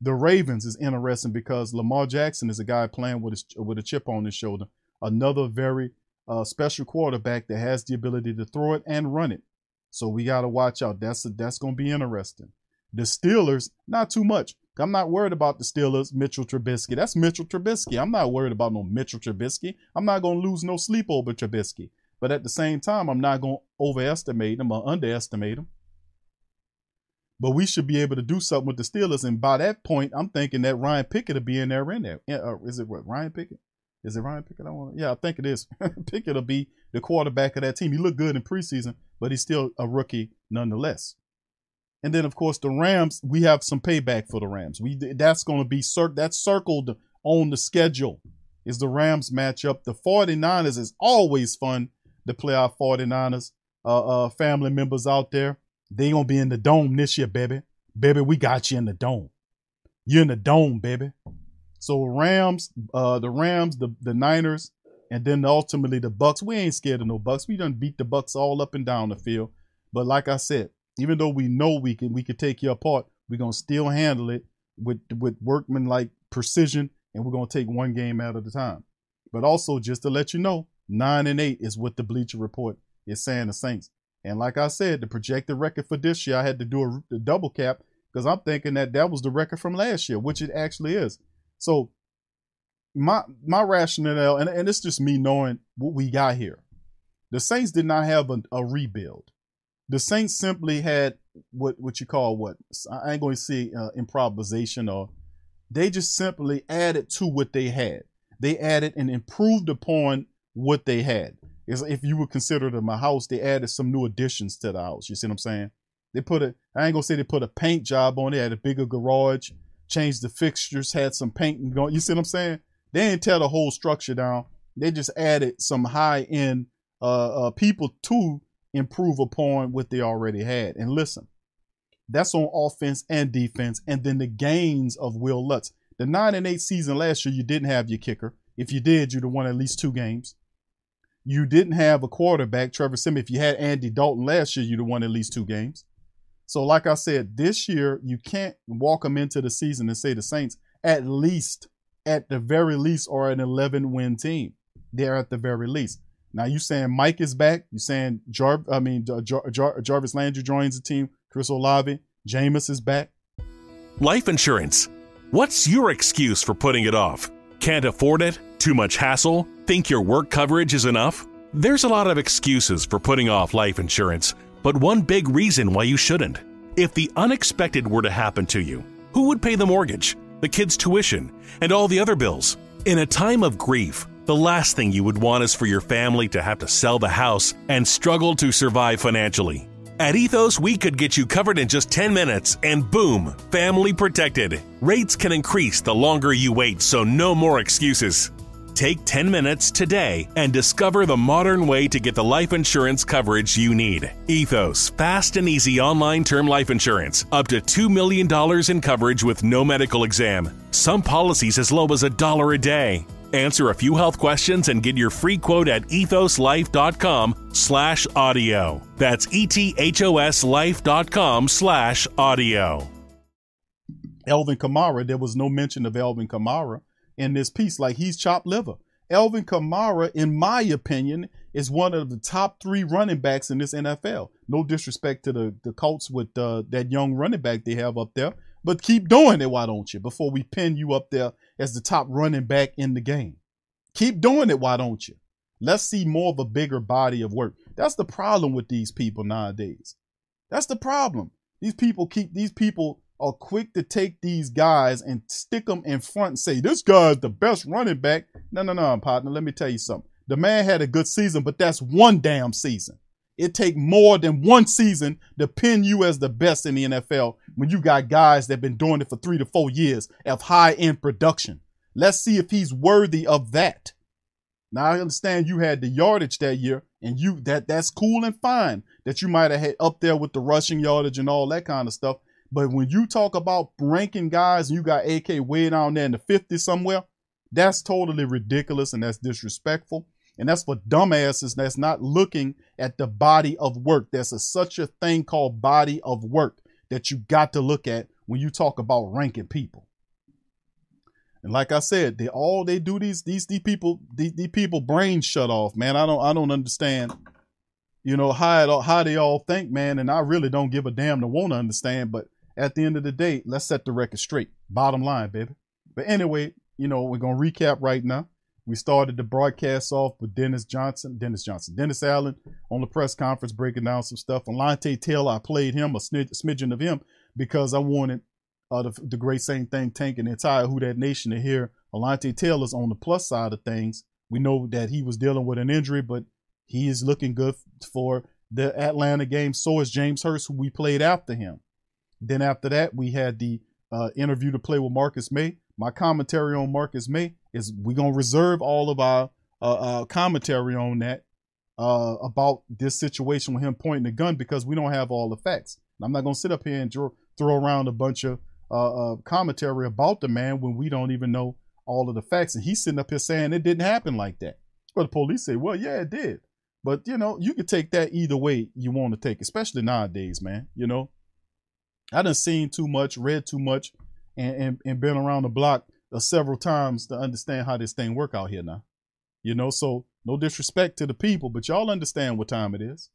The Ravens is interesting because Lamar Jackson is a guy playing with his, with a chip on his shoulder. Another very uh, special quarterback that has the ability to throw it and run it. So we got to watch out. That's that's to be interesting. The Steelers, not too much. I'm not worried about the Steelers, Mitchell Trubisky. That's Mitchell Trubisky. I'm not worried about no Mitchell Trubisky. I'm not going to lose no sleep over Trubisky. But at the same time, I'm not going to overestimate him or underestimate him. But we should be able to do something with the Steelers. And by that point, I'm thinking that Ryan Pickett will be in there in there. Uh, is it what Ryan Pickett? Is it Ryan Pickett? I want. Yeah, I think it is. [LAUGHS] Pickett will be the quarterback of that team. He looked good in preseason, but he's still a rookie nonetheless. And then, of course, the Rams. We have some payback for the Rams. We that's going to be cir- that's circled on the schedule. Is the Rams matchup? The 49ers is always fun to play our 49ers uh, uh, family members out there. They gonna be in the dome this year, baby. Baby, we got you in the dome. You're in the dome, baby. So Rams, uh, the Rams, the the Niners, and then ultimately the Bucs. We ain't scared of no Bucs. We done beat the Bucs all up and down the field. But like I said, even though we know we can we can take you apart, we're gonna still handle it with with workman like precision, and we're gonna take one game at a time. But also just to let you know, nine and eight is what the Bleacher Report is saying the Saints. And like I said, the projected record for this year, I had to do a, a double cap because I'm thinking that that was the record from last year, which it actually is. So my my rationale, and, and it's just me knowing what we got here. The Saints did not have a, a rebuild. The Saints simply had what what you call what I ain't going to say uh, improvisation or they just simply added to what they had. They added and improved upon what they had. It's, if you would consider them a house, they added some new additions to the house. You see what I'm saying? They put a I ain't gonna say they put a paint job on it, had a bigger garage, changed the fixtures, had some painting going. You see what I'm saying? They didn't tear the whole structure down. They just added some high end uh, uh, people to improve upon what they already had. And listen, that's on offense and defense, and then the gains of Will Lutz. The nine and eight season last year, you didn't have your kicker. If you did, you'd have won at least two games. You didn't have a quarterback, Trevor Simmons. If you had Andy Dalton last year, you'd have won at least two games. So, like I said, this year you can't walk them into the season and say the Saints at least, at the very least, are an 11 win team. They're at the very least. Now you saying Mike is back? You saying Jar? I mean Jar, Jar, Jarvis Landry joins the team. Chris Olave, Jameis is back.
Life insurance. What's your excuse for putting it off? Can't afford it? Too much hassle? Think your work coverage is enough? There's a lot of excuses for putting off life insurance, but one big reason why you shouldn't. If the unexpected were to happen to you, who would pay the mortgage, the kids' tuition, and all the other bills? In a time of grief, the last thing you would want is for your family to have to sell the house and struggle to survive financially. At Ethos, we could get you covered in just 10 minutes and boom, family protected. Rates can increase the longer you wait, so no more excuses. Take 10 minutes today and discover the modern way to get the life insurance coverage you need. Ethos, fast and easy online term life insurance, up to $2 million in coverage with no medical exam. Some policies as low as a dollar a day. Answer a few health questions and get your free quote at ethoslife.com slash audio. That's ethoslife.com slash audio.
Alvin Kamara, there was no mention of Alvin Kamara in this piece. Like he's chopped liver. Alvin Kamara, in my opinion, is one of the top three running backs in this NFL. No disrespect to the, the Colts with uh, that young running back they have up there, but keep doing it, why don't you? Before we pin you up there as the top running back in the game. Keep doing it, why don't you? Let's see more of a bigger body of work. That's the problem with these people nowadays. That's the problem. These people keep these people are quick to take these guys and stick them in front and say, this guy's the best running back. No, no, no, partner. Let me tell you something. The man had a good season, but that's one damn season. It take more than one season to pin you as the best in the NFL when you got guys that been doing it for three to four years of high end production. Let's see if he's worthy of that. Now I understand you had the yardage that year, and you that that's cool and fine that you might have had up there with the rushing yardage and all that kind of stuff. But when you talk about ranking guys and you got AK way down there in the 50s somewhere, that's totally ridiculous and that's disrespectful. And that's for dumbasses that's not looking at the body of work. There's a, such a thing called body of work that you got to look at when you talk about ranking people. And like I said, they all they do these these these people these, these people brains shut off, man. I don't I don't understand, you know how it how they all think, man. And I really don't give a damn to want to understand. But at the end of the day, let's set the record straight. Bottom line, baby. But anyway, you know we're gonna recap right now. We started the broadcast off with Dennis Johnson, Dennis Johnson, Dennis Allen on the press conference breaking down some stuff. Alontae Taylor, I played him a smidgen of him because I wanted uh, the, the great Saint Think Tank and the entire Who That Nation to hear Alontae Taylor's on the plus side of things. We know that he was dealing with an injury, but he is looking good for the Atlanta game. So is James Hurst, who we played after him. Then after that, we had the uh, interview to play with Marcus Maye. My commentary on Marcus Maye is we're gonna reserve all of our uh, uh, commentary on that uh, about this situation with him pointing the gun because we don't have all the facts. And I'm not gonna sit up here and throw, throw around a bunch of uh, uh, commentary about the man when we don't even know all of the facts. And he's sitting up here saying it didn't happen like that. But the police say, well, yeah, it did. But you know, you can take that either way you want to take, especially nowadays, man. You know, I done seen too much, read too much, and and, and been around the block several times to understand how this thing work out here now. You know, so no disrespect to the people, but y'all understand what time it is.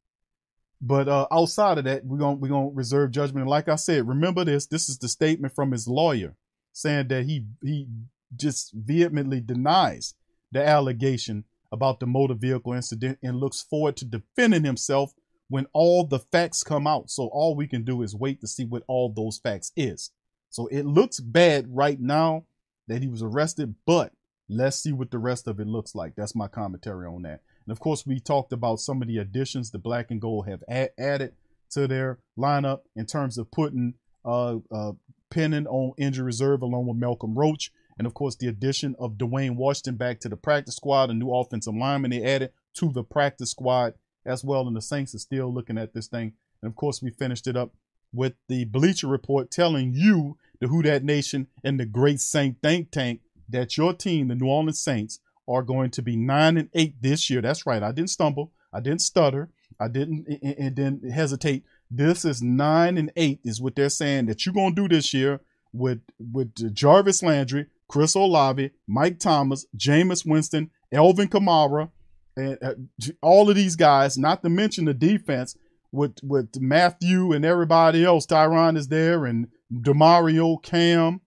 But uh, outside of that, we're gonna we're gonna reserve judgment. And like I said, remember this. This is the statement from his lawyer saying that he he just vehemently denies the allegation about the motor vehicle incident and looks forward to defending himself when all the facts come out. So all we can do is wait to see what all those facts is. So it looks bad right now that he was arrested, but let's see what the rest of it looks like. That's my commentary on that. And of course, we talked about some of the additions the black and gold have added to their lineup in terms of putting uh, uh, Penning on injury reserve along with Malcolm Roach. And of course, the addition of Dwayne Washington back to the practice squad, a new offensive lineman they added to the practice squad as well. And the Saints are still looking at this thing. And of course, we finished it up with the Bleacher Report telling you, the Who That Nation, and the Great Saint Think Tank, that your team, the New Orleans Saints, are going to be nine and eight this year. That's right. I didn't stumble. I didn't stutter. I didn't and didn't hesitate. This is nine and eight is what they're saying that you're gonna do this year with with Jarvis Landry, Chris Olave, Mike Thomas, Jameis Winston, Alvin Kamara, and uh, all of these guys. Not to mention the defense with with Mathieu and everybody else. Tyron is there and Demario, Cam,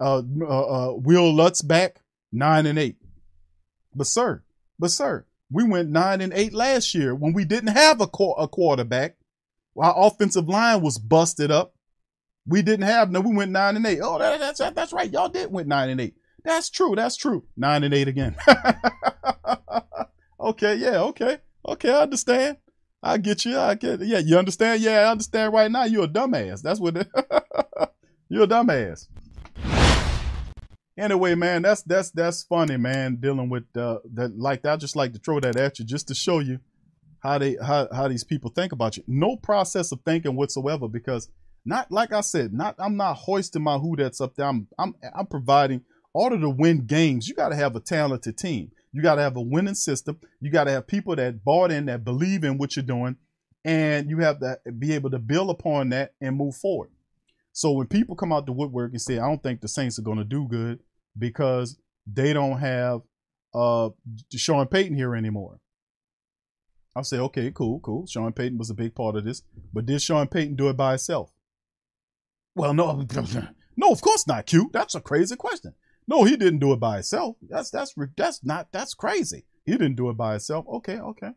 uh, uh, uh, Will Lutz back nine and eight. But sir, but sir, we went nine and eight last year when we didn't have a, qu- a quarterback. Our offensive line was busted up. We didn't have no. We went nine and eight. Oh, that, that's that's right. Y'all did went nine and eight. That's true. That's true. Nine and eight again. [LAUGHS] okay. Yeah. Okay. Okay. I understand. I get you. I get. Yeah. You understand? Yeah. I understand. Right now, you're a dumbass. That's what. [LAUGHS] you're a dumbass anyway, man, that's that's that's funny, man. Dealing with uh, that like. I just like to throw that at you just to show you how they how how these people think about you. No process of thinking whatsoever because not like I said, not I'm not hoisting my who that's up there. I'm I'm I'm providing order to win games. You got to have a talented team. You got to have a winning system. You got to have people that bought in, that believe in what you're doing, and you have to be able to build upon that and move forward. So when people come out the woodwork and say, I don't think the Saints are going to do good because they don't have uh Sean Payton here anymore. I'll say, okay, cool, cool. Sean Payton was a big part of this, but did Sean Payton do it by himself? Well, no, [LAUGHS] no, of course not. Q. That's a crazy question. No, he didn't do it by himself. That's that's that's not that's crazy. He didn't do it by himself. Okay, okay.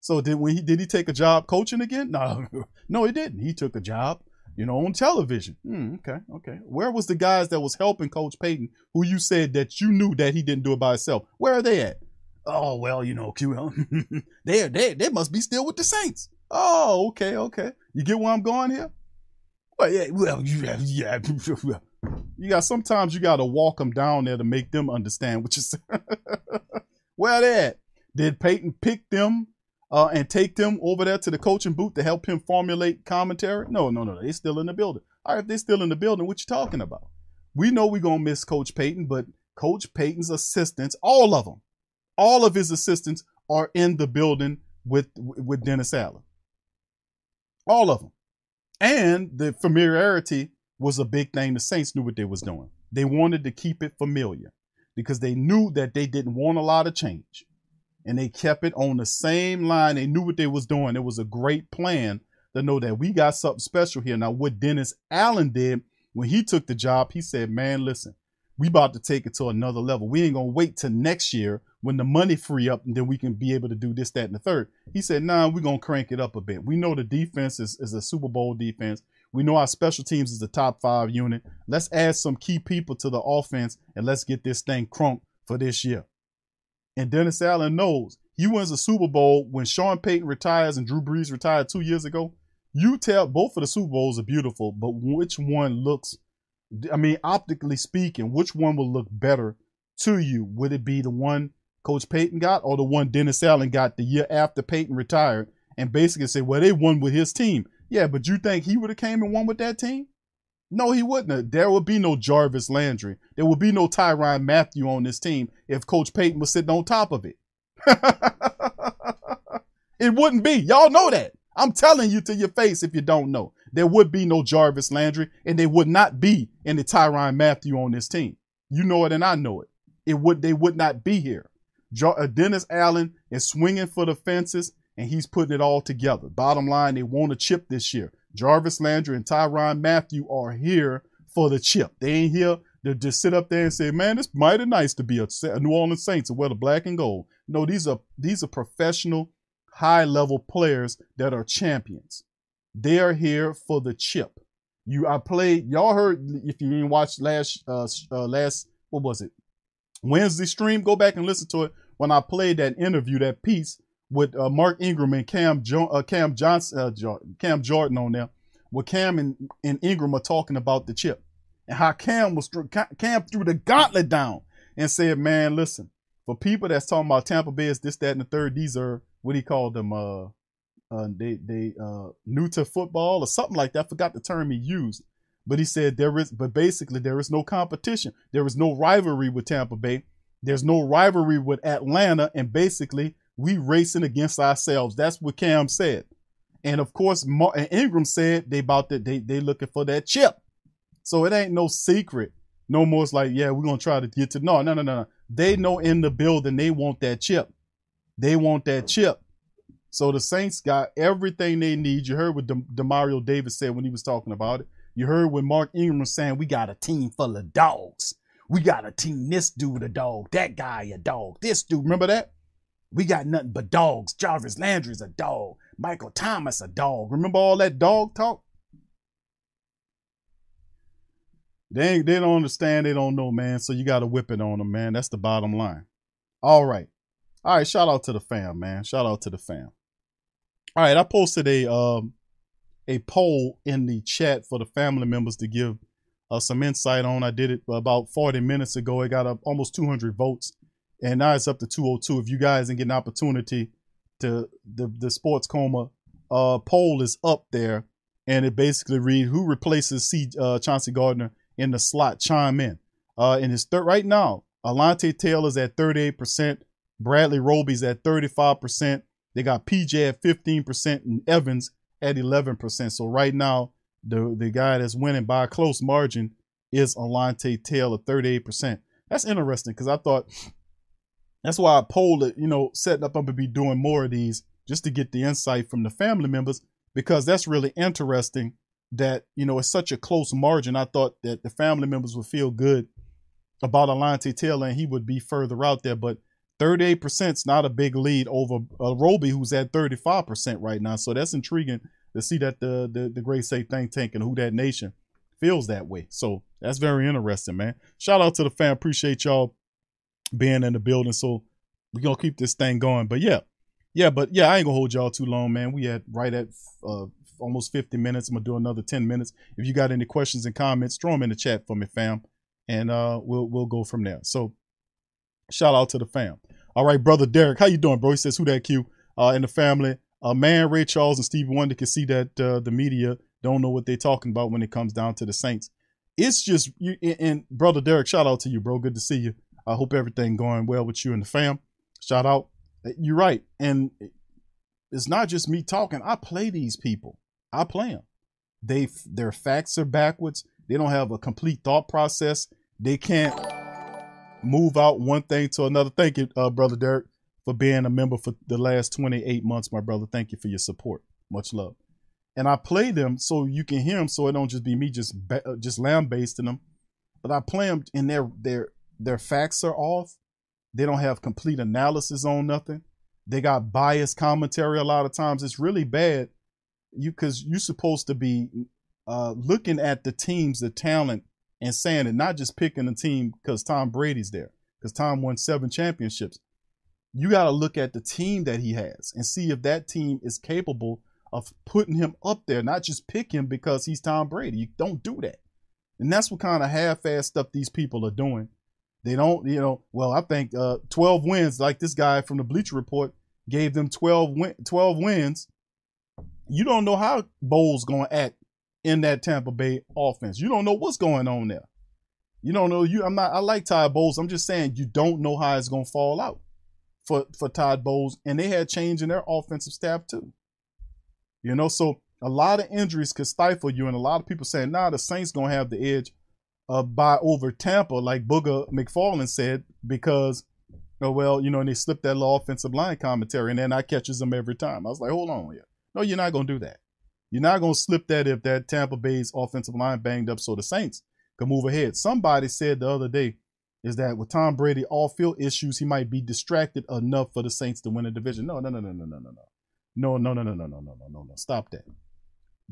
So did we? Did he take a job coaching again? [LAUGHS] No, no, he didn't. He took a job you know, on television. Hmm, okay, okay. Where was the guys that was helping Coach Payton, who you said that you knew that he didn't do it by himself? Where are they at? Oh well, you know, [LAUGHS] QL. they they they must be still with the Saints. Oh, okay, okay. You get where I'm going here? Well, yeah, well, yeah, yeah. You got sometimes you got to walk them down there to make them understand what you [LAUGHS] say. Where they at? Did Payton pick them uh, and take them over there to the coaching booth to help him formulate commentary? No, no, no, they're still in the building. All right, if they're still in the building, what you talking about? We know we're gonna miss Coach Payton, but Coach Payton's assistants, all of them, all of his assistants are in the building with with Dennis Allen. All of them. And the familiarity was a big thing. The Saints knew what they was doing. They wanted to keep it familiar because they knew that they didn't want a lot of change. And they kept it on the same line. They knew what they was doing. It was a great plan to know that we got something special here. Now, what Dennis Allen did when he took the job, he said, man, listen, we about to take it to another level. We ain't gonna wait till next year when the money free up and then we can be able to do this, that, and the third. He said, nah, we're gonna crank it up a bit. We know the defense is, is a Super Bowl defense. We know our special teams is the top five unit. Let's add some key people to the offense and let's get this thing crunk for this year. And Dennis Allen knows he wins a Super Bowl when Sean Payton retires and Drew Brees retired two years ago. You tell both of the Super Bowls are beautiful, but which one looks, I mean, optically speaking, which one will look better to you? Would it be the one Coach Payton got or the one Dennis Allen got the year after Payton retired and basically say, well, they won with his team. Yeah, but you think he would have came and won with that team? No, he wouldn't have. There would be no Jarvis Landry. There would be no Tyrann Mathieu on this team if Coach Payton was sitting on top of it. [LAUGHS] it wouldn't be. Y'all know that. I'm telling you to your face if you don't know. There would be no Jarvis Landry, and there would not be any Tyrann Mathieu on this team. You know it, and I know it. It would. They would not be here. Uh, Dennis Allen is swinging for the fences, and he's putting it all together. Bottom line, they want a chip this year. Jarvis Landry and Tyrann Mathieu are here for the chip. They ain't here to just sit up there and say, "Man, it's mighty nice to be a, New Orleans Saints and wear the black and gold." No, these are these are professional, high level players that are champions. They are here for the chip. You, I played. Y'all heard if you didn't watch last uh, uh last what was it Wednesday stream? Go back and listen to it when I played that interview, that piece with uh, Mark Ingram and Cam jo- uh, Cam Johnson, uh, Cam Jordan on there, where Cam and, and Ingram are talking about the chip and how Cam was Cam threw the gauntlet down and said, "Man, listen, for people that's talking about Tampa Bay is this, that, and the third, these are what he called them, uh, uh, they they uh, new to football or something like that. I forgot the term he used, but he said there is, but basically there is no competition, there is no rivalry with Tampa Bay." There's no rivalry with Atlanta, and basically we racing against ourselves. That's what Cam said. And of course, Mar- and Ingram said they about that they they looking for that chip. So it ain't no secret. No more. It's like, yeah, we're gonna try to get to no, no, no, no. They know in the building they want that chip. They want that chip. So the Saints got everything they need. You heard what De- Demario Davis said when he was talking about it. You heard what Mark Ingram was saying. We got a team full of dogs. We got a team. This dude a dog. That guy a dog. This dude. Remember that? We got nothing but dogs. Jarvis Landry's a dog. Michael Thomas a dog. Remember all that dog talk? They they don't understand. They don't know, man. So you got to whip it on them, man. That's the bottom line. All right, all right. Shout out to the fam, man. Shout out to the fam. All right, I posted a um a poll in the chat for the family members to give uh, some insight on. I did it about 40 minutes ago. It got almost 200 votes and now it's up to 202. If you guys didn't get an opportunity to the the sports coma uh, poll is up there, and it basically read who replaces C, uh, Chauncey Gardner in the slot. Chime in. Uh, in his third right now, Alontae Taylor's at 38 percent. Bradley Roby's at 35 percent. They got PJ at 15 percent and Evans at 11 percent. So right now, the the guy that's winning by a close margin is Alontae Taylor, 38 percent. That's interesting because I thought that's why I polled it, you know, setting up I'm gonna be doing more of these just to get the insight from the family members because that's really interesting that, you know, it's such a close margin. I thought that the family members would feel good about Alontae Taylor and he would be further out there, but 38% is not a big lead over uh, Roby, who's at 35% right now. So that's intriguing to see that the the, the Great Saint Think Tank and Who That Nation feels that way. So that's very interesting, man. Shout out to the fam. Appreciate y'all being in the building. So we're gonna keep this thing going. But yeah, yeah, but yeah, I ain't gonna hold y'all too long, man. We at right at uh, almost 50 minutes. I'm gonna do another 10 minutes. If you got any questions and comments, throw them in the chat for me, fam, and uh, we'll we'll go from there. So shout out to the fam. All right, brother Derek, how you doing, bro? He says who that Q uh, in the family. Uh, man, Ray Charles and Stevie Wonder can see that uh, the media don't know what they're talking about when it comes down to the Saints. It's just you and brother Derek, shout out to you, bro. Good to see you. I hope everything going well with you and the fam. Shout out. You're right, and it's not just me talking. I play these people. I play them. They their facts are backwards. They don't have a complete thought process. They can't move out one thing to another. Thank you, uh, brother Derek, for being a member for the last 28 months, my brother. Thank you for your support. Much love. And I play them so you can hear them, so it don't just be me just ba- just lambasting them. But I play them, and their their their facts are off. They don't have complete analysis on nothing. They got biased commentary a lot of times. It's really bad. You because you're supposed to be uh, looking at the teams, the talent, and saying it, not just picking a team because Tom Brady's there, because Tom won seven championships. You got to look at the team that he has and see if that team is capable of putting him up there, not just pick him because he's Tom Brady. You don't do that. And that's what kind of half-ass stuff these people are doing. They don't, you know, well, I think uh, 12 wins, like this guy from the Bleacher Report gave them 12, win- 12 wins. You don't know how Bowles going to act in that Tampa Bay offense. You don't know what's going on there. You don't know. You, I'm not. I like Todd Bowles. I'm just saying you don't know how it's going to fall out for for Todd Bowles, and they had change in their offensive staff too. You know, so a lot of injuries could stifle you, and a lot of people saying, "Nah, the Saints gonna have the edge uh, by over Tampa," like Booger McFarland said, because, oh, well, you know, and they slipped that little offensive line commentary, and then I catches them every time. I was like, "Hold on here, no, you're not gonna do that. You're not gonna slip that if that Tampa Bay's offensive line banged up, so the Saints can move ahead." Somebody said the other day is that with Tom Brady off field issues, he might be distracted enough for the Saints to win a division. No, no, no, no, no, no, no, no. No, no, no, no, no, no, no, no, no, no. Stop that.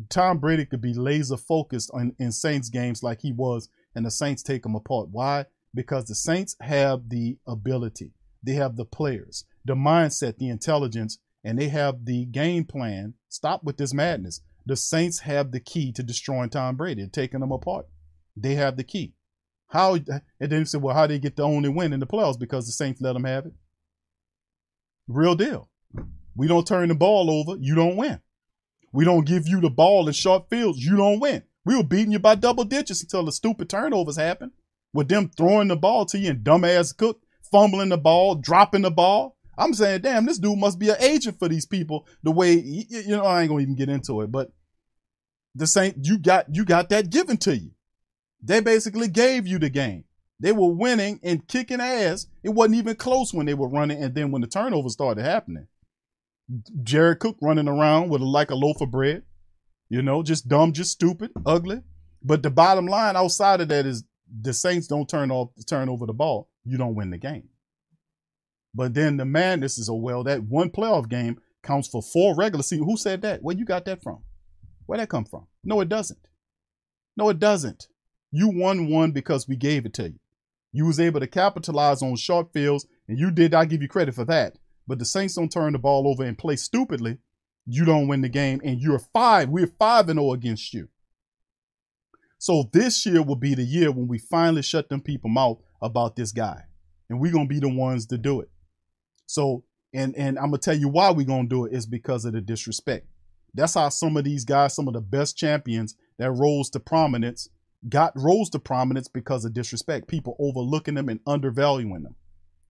Tom Brady could be laser focused on in Saints games like he was, and the Saints take them apart. Why? Because the Saints have the ability, they have the players, the mindset, the intelligence, and they have the game plan. Stop with this madness. The Saints have the key to destroying Tom Brady, taking them apart. They have the key. How? And then you say, well, how they get the only win in the playoffs? Because the Saints let them have it. Real deal. We don't turn the ball over, you don't win. We don't give you the ball in short fields, you don't win. We were beating you by double digits until the stupid turnovers happened with them throwing the ball to you and dumbass Cook fumbling the ball, dropping the ball. I'm saying, damn, this dude must be an agent for these people. The way you know, I ain't gonna even get into it, but the same you got you got that given to you. They basically gave you the game. They were winning and kicking ass. It wasn't even close when they were running, and then when the turnovers started happening, Jared Cook running around with like a loaf of bread, you know, just dumb, just stupid, ugly. But the bottom line outside of that is the Saints don't turn off turn over the ball, you don't win the game. But then the madness is, oh well, that one playoff game counts for four regular season. Who said that? Where you got that from? Where that come from? No, it doesn't. No, it doesn't. You won one because we gave it to you. You was able to capitalize on short fields, and you did. I give you credit for that. But the Saints don't turn the ball over and play stupidly. You don't win the game, and you're five. We're five and zero against you. So this year will be the year when we finally shut them people mouth about this guy, and we're gonna be the ones to do it. So, and and I'm gonna tell you why we're gonna do it is because of the disrespect. That's how some of these guys, some of the best champions that rose to prominence, got rose to prominence because of disrespect. People overlooking them and undervaluing them,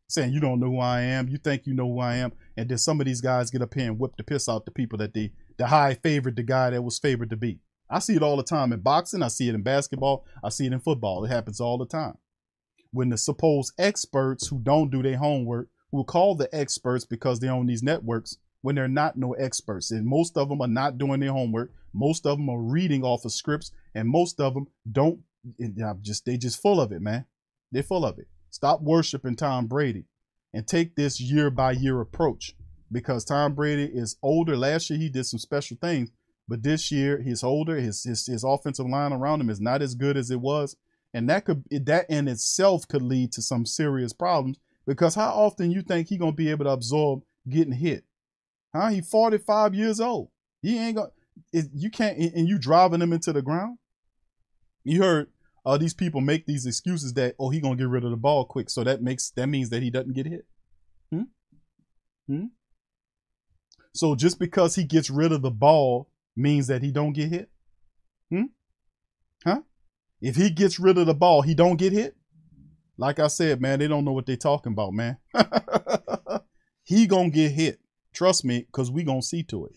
saying you don't know who I am, you think you know who I am, and then some of these guys get up here and whip the piss out the people that they the high favored the guy that was favored to be. I see it all the time in boxing. I see it in basketball. I see it in football. It happens all the time. When the supposed experts who don't do their homework, who call the experts because they're on these networks, when they're not no experts. And most of them are not doing their homework. Most of them are reading off of scripts, and most of them don't. Just they just full of it, man. They're full of it. Stop worshiping Tom Brady and take this year by year approach because Tom Brady is older. Last year he did some special things, but this year he's older. His his, his offensive line around him is not as good as it was, and that could that in itself could lead to some serious problems. Because how often you think he gonna be able to absorb getting hit? Huh? He 45 years old. He ain't gonna. You can't, and you driving him into the ground. You heard these people make these excuses that oh he gonna get rid of the ball quick, so that makes that means that he doesn't get hit. Hmm. Hmm. So just because he gets rid of the ball means that he don't get hit. Hmm. Huh? If he gets rid of the ball, he don't get hit. Like I said, man, they don't know what they're talking about, man. [LAUGHS] he gonna get hit. Trust me, because we gonna see to it.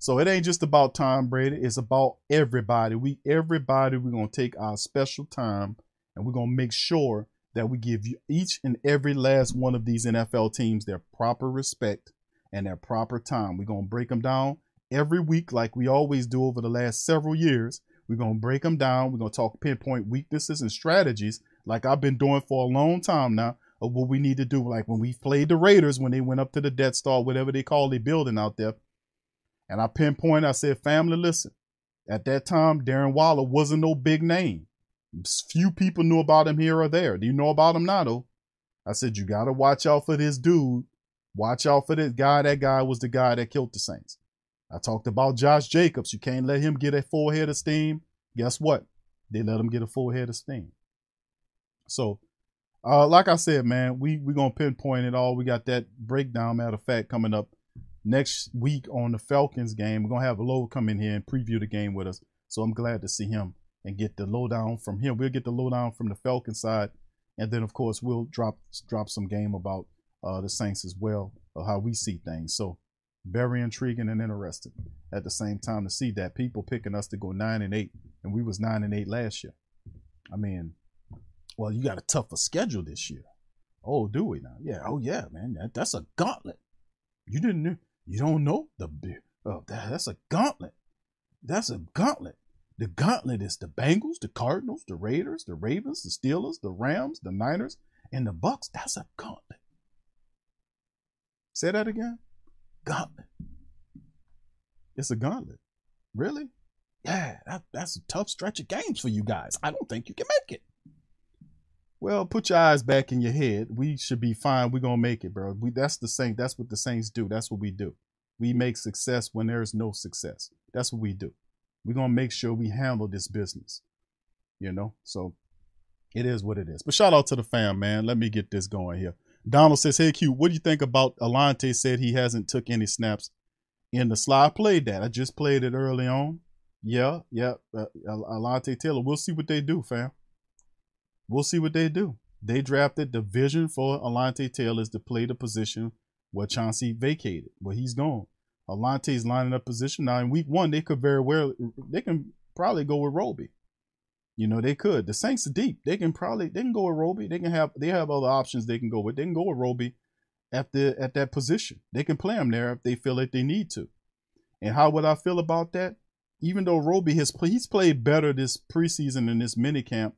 So it ain't just about Tom Brady. It's about everybody. We everybody we're gonna take our special time and we're gonna make sure that we give you each and every last one of these NFL teams their proper respect and their proper time. We're gonna break them down every week like we always do over the last several years. We're gonna break them down. We're gonna talk pinpoint weaknesses and strategies like I've been doing for a long time now of what we need to do. Like when we played the Raiders when they went up to the Death Star, whatever they call the building out there and I pinpoint, I said, family, listen. At that time, Darren Waller wasn't no big name. Few people knew about him here or there. Do you know about him now, though? I said, you got to watch out for this dude. Watch out for this guy. That guy was the guy that killed the Saints. I talked about Josh Jacobs. You can't let him get a full head of steam. Guess what? They let him get a full head of steam. So, uh, like I said, man, we we gonna pinpoint it all. We got that breakdown, matter of fact, coming up next week on the Falcons game. We're gonna have a low come in here and preview the game with us. So I'm glad to see him and get the lowdown from him. We'll get the lowdown from the Falcon side, and then of course we'll drop drop some game about uh, the Saints as well, of how we see things. So very intriguing and interesting at the same time to see that people picking us to go nine and eight, and we was nine and eight last year. I mean, well, you got a tougher schedule this year. Oh, do we now? Yeah. Oh, yeah, man. That, that's a gauntlet. You didn't. You don't know the oh, that, that's a gauntlet. That's a gauntlet. The gauntlet is the Bengals, the Cardinals, the Raiders, the Ravens, the Steelers, the Rams, the Niners, and the Bucs. That's a gauntlet. Say that again. Gauntlet. It's a gauntlet. Really? Yeah, that, that's a tough stretch of games for you guys. I don't think you can make it. Well, put your eyes back in your head. We should be fine. We're gonna make it, bro. We that's the same. That's what the Saints do. That's what we do. We make success when there is no success. That's what we do. We're gonna make sure we handle this business. You know, so it is what it is. But shout out to the fam, man. Let me get this going here. Donald says, "Hey Q, what do you think about Alontae Said he hasn't took any snaps in the slot. I played that. I just played it early on. Yeah, yeah. Uh, Alontae Taylor. We'll see what they do, fam we'll see what they do. They drafted the vision for Alontae Taylor is to play the position where Chauncey vacated, where he's gone. Alontae's lining up position now. In week one, they could very well, they can probably go with Roby. You know, they could. The Saints are deep. They can probably they can go with Roby. They can have they have other options they can go with. They can go with Roby at the at that position. They can play him there if they feel like they need to. And how would I feel about that? Even though Roby has he's played better this preseason in this minicamp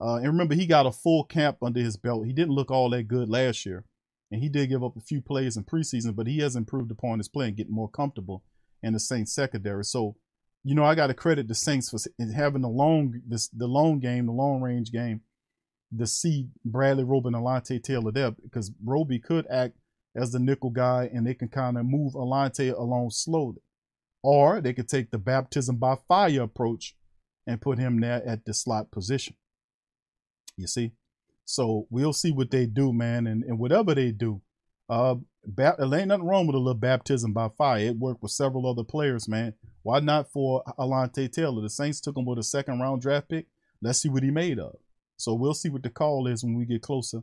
uh, and remember, he got a full camp under his belt. He didn't look all that good last year, and he did give up a few plays in preseason, but he has improved upon his play and getting more comfortable in the Saints secondary. So, you know, I got to credit the Saints for having the long, this, the long game, the long range game, to see Bradley Roby and Alontae Taylor there because Roby could act as the nickel guy, and they can kind of move Alontae along slowly, or they could take the baptism by fire approach and put him there at the slot position. You see? So we'll see what they do, man. And, and whatever they do, uh, ba- there ain't nothing wrong with a little baptism by fire. It worked with several other players, man. Why not for Alontae Taylor? The Saints took him with a second round draft pick. Let's see what he made of. So we'll see what the call is when we get closer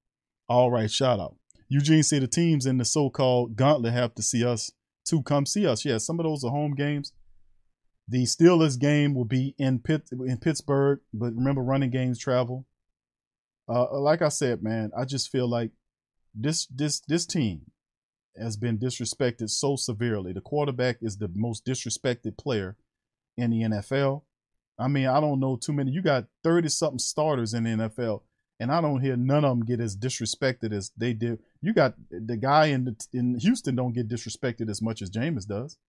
All right, shout out. Eugene said the teams in the so-called gauntlet have to see us to come see us. Yeah, some of those are home games. The Steelers game will be in Pitt in Pittsburgh, but remember running games travel. Uh, like I said, man, I just feel like this this this team has been disrespected so severely. The quarterback is the most disrespected player in the NFL. I mean, I don't know too many. You got 30 something starters in the NFL, and I don't hear none of them get as disrespected as they did. You got the guy in the, in Houston don't get disrespected as much as Jameis does.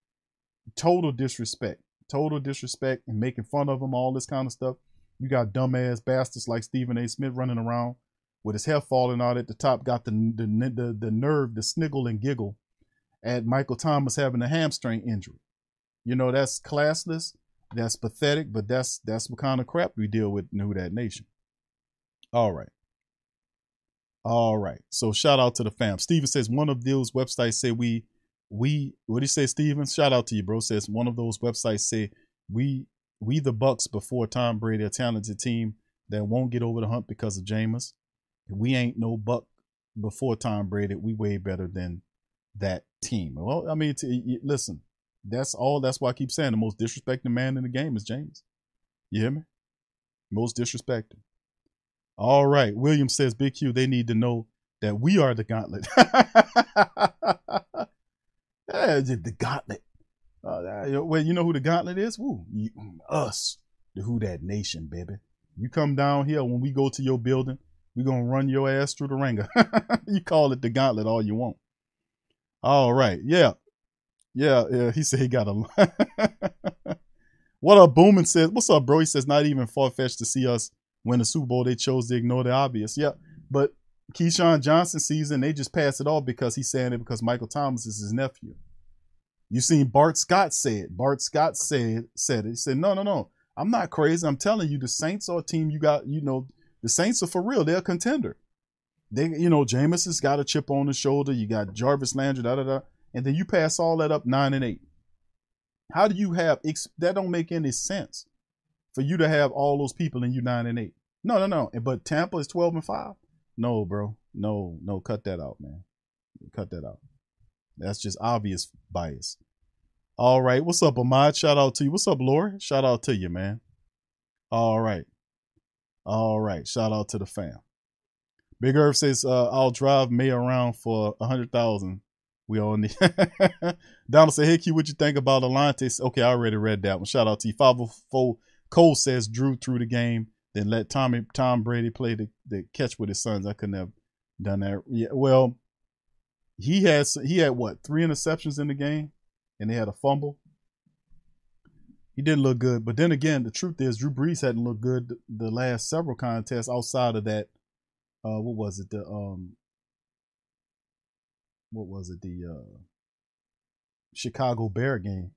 Total disrespect, total disrespect, and making fun of him, all this kind of stuff. You got dumbass bastards like Stephen A. Smith running around with his hair falling out at the top, got the the the, the nerve to sniggle and giggle at Michael Thomas having a hamstring injury. You know that's classless, that's pathetic, but that's that's what kind of crap we deal with in Who That Nation. All right. All right. So shout out to the fam. Steven says one of those websites say we we what do you say, Steven? Shout out to you, bro. Says one of those websites say we we the Bucs before Tom Brady, a talented team that won't get over the hump because of Jameis. We ain't no buck before Tom Brady. We way better than that team. Well, I mean, listen, that's all. That's why I keep saying the most disrespected man in the game is Jameis. You hear me? Most disrespected. All right. William says, Big Q, they need to know that we are the gauntlet. [LAUGHS] the gauntlet. Uh, well, you know who the gauntlet is? Woo, you, us, the Who That Nation, baby. You come down here when we go to your building, we're gonna run your ass through the ringer. [LAUGHS] you call it the gauntlet all you want. All right, yeah, yeah, yeah. He said he got a. [LAUGHS] what up, Boomin says? What's up, bro? He says not even far fetched to see us win the Super Bowl. They chose to ignore the obvious. Yeah, but Keyshawn Johnson season they just passed it off because he's saying it because Michael Thomas is his nephew. You seen Bart Scott say it. Bart Scott said said it. He said, No, no, no. I'm not crazy. I'm telling you, the Saints are a team you got, you know, the Saints are for real. They're a contender. They, you know, Jameis has got a chip on his shoulder. You got Jarvis Landry, da da da, and then you pass all that up nine and eight. How do you have that? Don't make any sense for you to have all those people in you nine and eight. No, no, no. But Tampa is twelve and five. No, bro. No, no. Cut that out, man. Cut that out. That's just obvious bias. All right. What's up, Ahmad? Shout out to you. What's up, Lori? Shout out to you, man. All right. All right. Shout out to the fam. Big Earth says, uh, I'll drive Maye around for a hundred thousand. We all need [LAUGHS] Donald said, Hey Q, what you think about Alontae? Okay, I already read that one. Shout out to you. 504 Cole says Drew threw the game, then let Tommy Tom Brady play the, the catch with his sons. I couldn't have done that. Yeah, well, he has he had what three interceptions in the game, and they had a fumble. He didn't look good, but then again, the truth is Drew Brees hadn't looked good the last several contests outside of that. Uh, what was it? The um, what was it? The uh, Chicago Bear game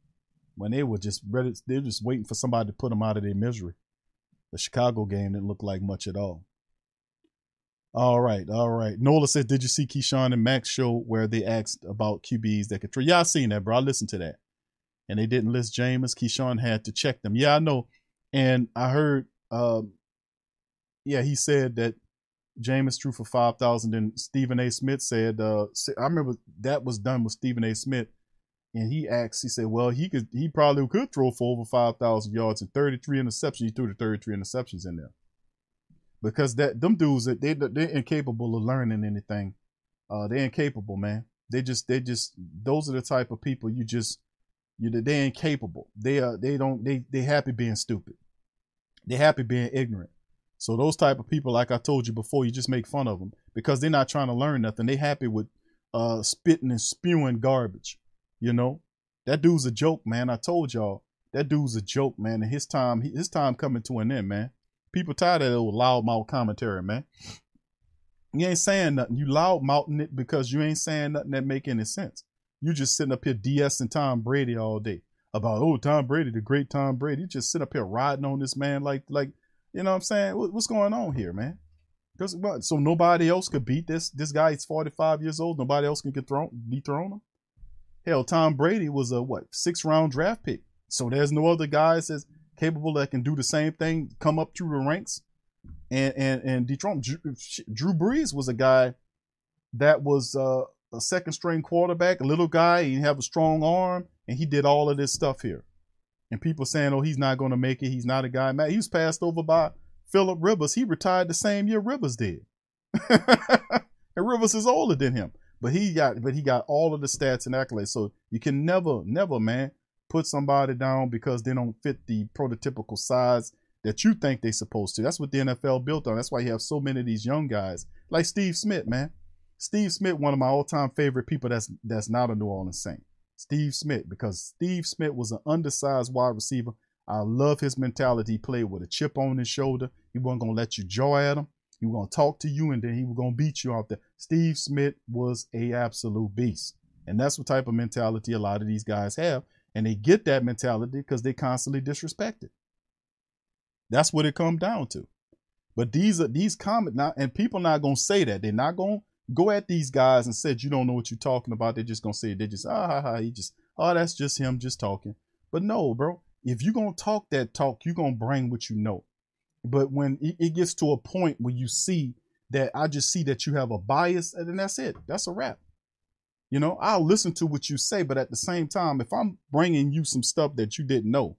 when they were just ready. They're just waiting for somebody to put them out of their misery. The Chicago game didn't look like much at all. All right, all right. Nola says, "Did you see Keyshawn and Max show where they asked about QBs that could trade?" Yeah, I seen that, bro. I listened to that, and they didn't list Jameis. Keyshawn had to check them. Yeah, I know, and I heard. Um, yeah, he said that Jameis threw for five thousand. And Stephen A. Smith said, uh, "I remember that was done with Stephen A. Smith." And he asked, he said, "Well, he could, he probably could throw for over five thousand yards and thirty-three interceptions. He threw the thirty-three interceptions in there." because that them dudes they they're incapable of learning anything. Uh, they're incapable, man. They just they just those are the type of people you just you they're incapable. They are they don't they they happy being stupid. They're happy being ignorant. So those type of people, like I told you before, you just make fun of them because they're not trying to learn nothing. They happy with uh spitting and spewing garbage. You know, that dude's a joke, man. I told y'all that dude's a joke, man. And his time his time coming to an end, man. People tired of that old loudmouth commentary, man. You ain't saying nothing. You loud mouthing it because you ain't saying nothing that make any sense. You just sitting up here DS and Tom Brady all day about oh Tom Brady, the great Tom Brady. You just sit up here riding on this man like like you know what I'm saying. What, what's going on here, man? Because? So nobody else could beat this this guy. He's 45 years old. Nobody else can get thrown dethrone him. Hell, Tom Brady was a what six round draft pick. So there's no other guys that's capable that can do the same thing, come up through the ranks, and and and dethrone. Drew, Drew Brees was a guy that was uh, a second string quarterback, a little guy. He have a strong arm, and he did all of this stuff here. And people saying, "Oh, he's not going to make it. He's not a guy." Man, he was passed over by Philip Rivers. He retired the same year Rivers did, [LAUGHS] and Rivers is older than him. But he got but he got all of the stats and accolades. So you can never, never, man, put somebody down because they don't fit the prototypical size that you think they're supposed to. That's what the NFL built on. That's why you have so many of these young guys. Like Steve Smith, man. Steve Smith, one of my all-time favorite people that's that's not a New Orleans Saint. Steve Smith, because Steve Smith was an undersized wide receiver. I love his mentality. He played with a chip on his shoulder. He wasn't gonna let you jaw at him. He was gonna talk to you and then he was gonna beat you out there. Steve Smith was a absolute beast. And that's what type of mentality a lot of these guys have. And they get that mentality because they constantly disrespected. That's what it comes down to. But these are these comment now, and people not gonna say that. They're not gonna go at these guys and said you don't know what you're talking about. They're just gonna say they just ah ha ha he just oh that's just him just talking. But no, bro, if you're gonna talk that talk, you're gonna bring what you know. But when it gets to a point where you see that I just see that you have a bias, and then that's it. That's a wrap. You know, I'll listen to what you say, but at the same time, if I'm bringing you some stuff that you didn't know,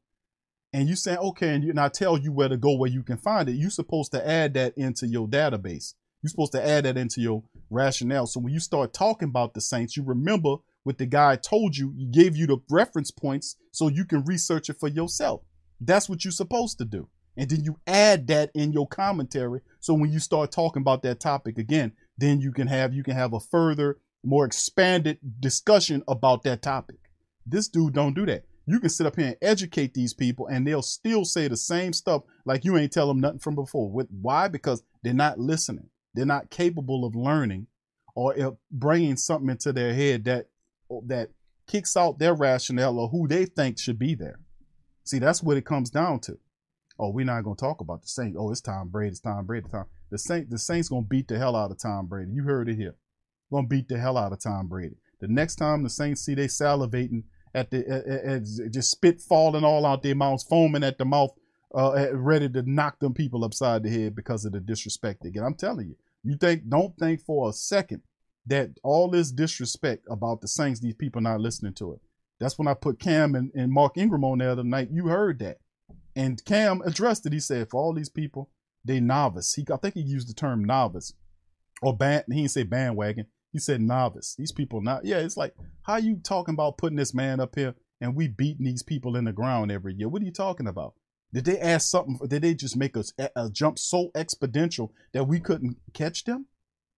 and you say okay, and, you, and I tell you where to go where you can find it, you're supposed to add that into your database. You're supposed to add that into your rationale. So when you start talking about the Saints, you remember what the guy told you. He gave you the reference points so you can research it for yourself. That's what you're supposed to do. And then you add that in your commentary. So when you start talking about that topic again, then you can have you can have a further, more expanded discussion about that topic. This dude don't do that. You can sit up here and educate these people, and they'll still say the same stuff like you ain't tell them nothing from before. With why? Because they're not listening. They're not capable of learning or bringing something into their head that that kicks out their rationale or who they think should be there. See, that's what it comes down to. Oh, we're not gonna talk about the Saints. Oh, it's Tom Brady. It's Tom Brady. Tom. The Saint, the Saints gonna beat the hell out of Tom Brady. You heard it here. Gonna beat the hell out of Tom Brady. The next time the Saints see they salivating at the just spit falling all out their mouths, foaming at the mouth, uh, ready to knock them people upside the head because of the disrespect they get. I'm telling you, you think don't think for a second that all this disrespect about the Saints, these people not listening to it. That's when I put Cam and, and Mark Ingram on the other night. You heard that. And Cam addressed it. He said, for all these people, they novice. He I think he used the term novice. Or band he didn't say bandwagon. He said novice. These people not yeah, it's like how you talking about putting this man up here and we beating these people in the ground every year. What are you talking about? Did they ask something? Did they just make us a, a jump so exponential that we couldn't catch them?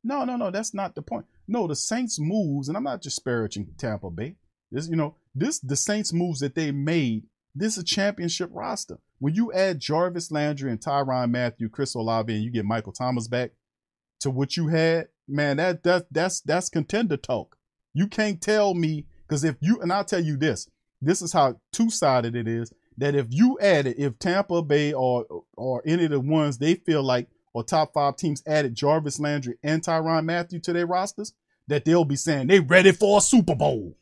No, no, no. That's not the point. No, the Saints moves, and I'm not disparaging Tampa Bay. This, you know, this the Saints moves that they made. This is a championship roster. When you add Jarvis Landry and Tyrann Mathieu, Chris Olave, and you get Michael Thomas back to what you had, man, that that that's that's contender talk. You can't tell me because if you and I'll tell you this, this is how two sided it is that if you added, if Tampa Bay or or any of the ones they feel like or top five teams added Jarvis Landry and Tyrann Mathieu to their rosters, that they'll be saying they ready for a Super Bowl.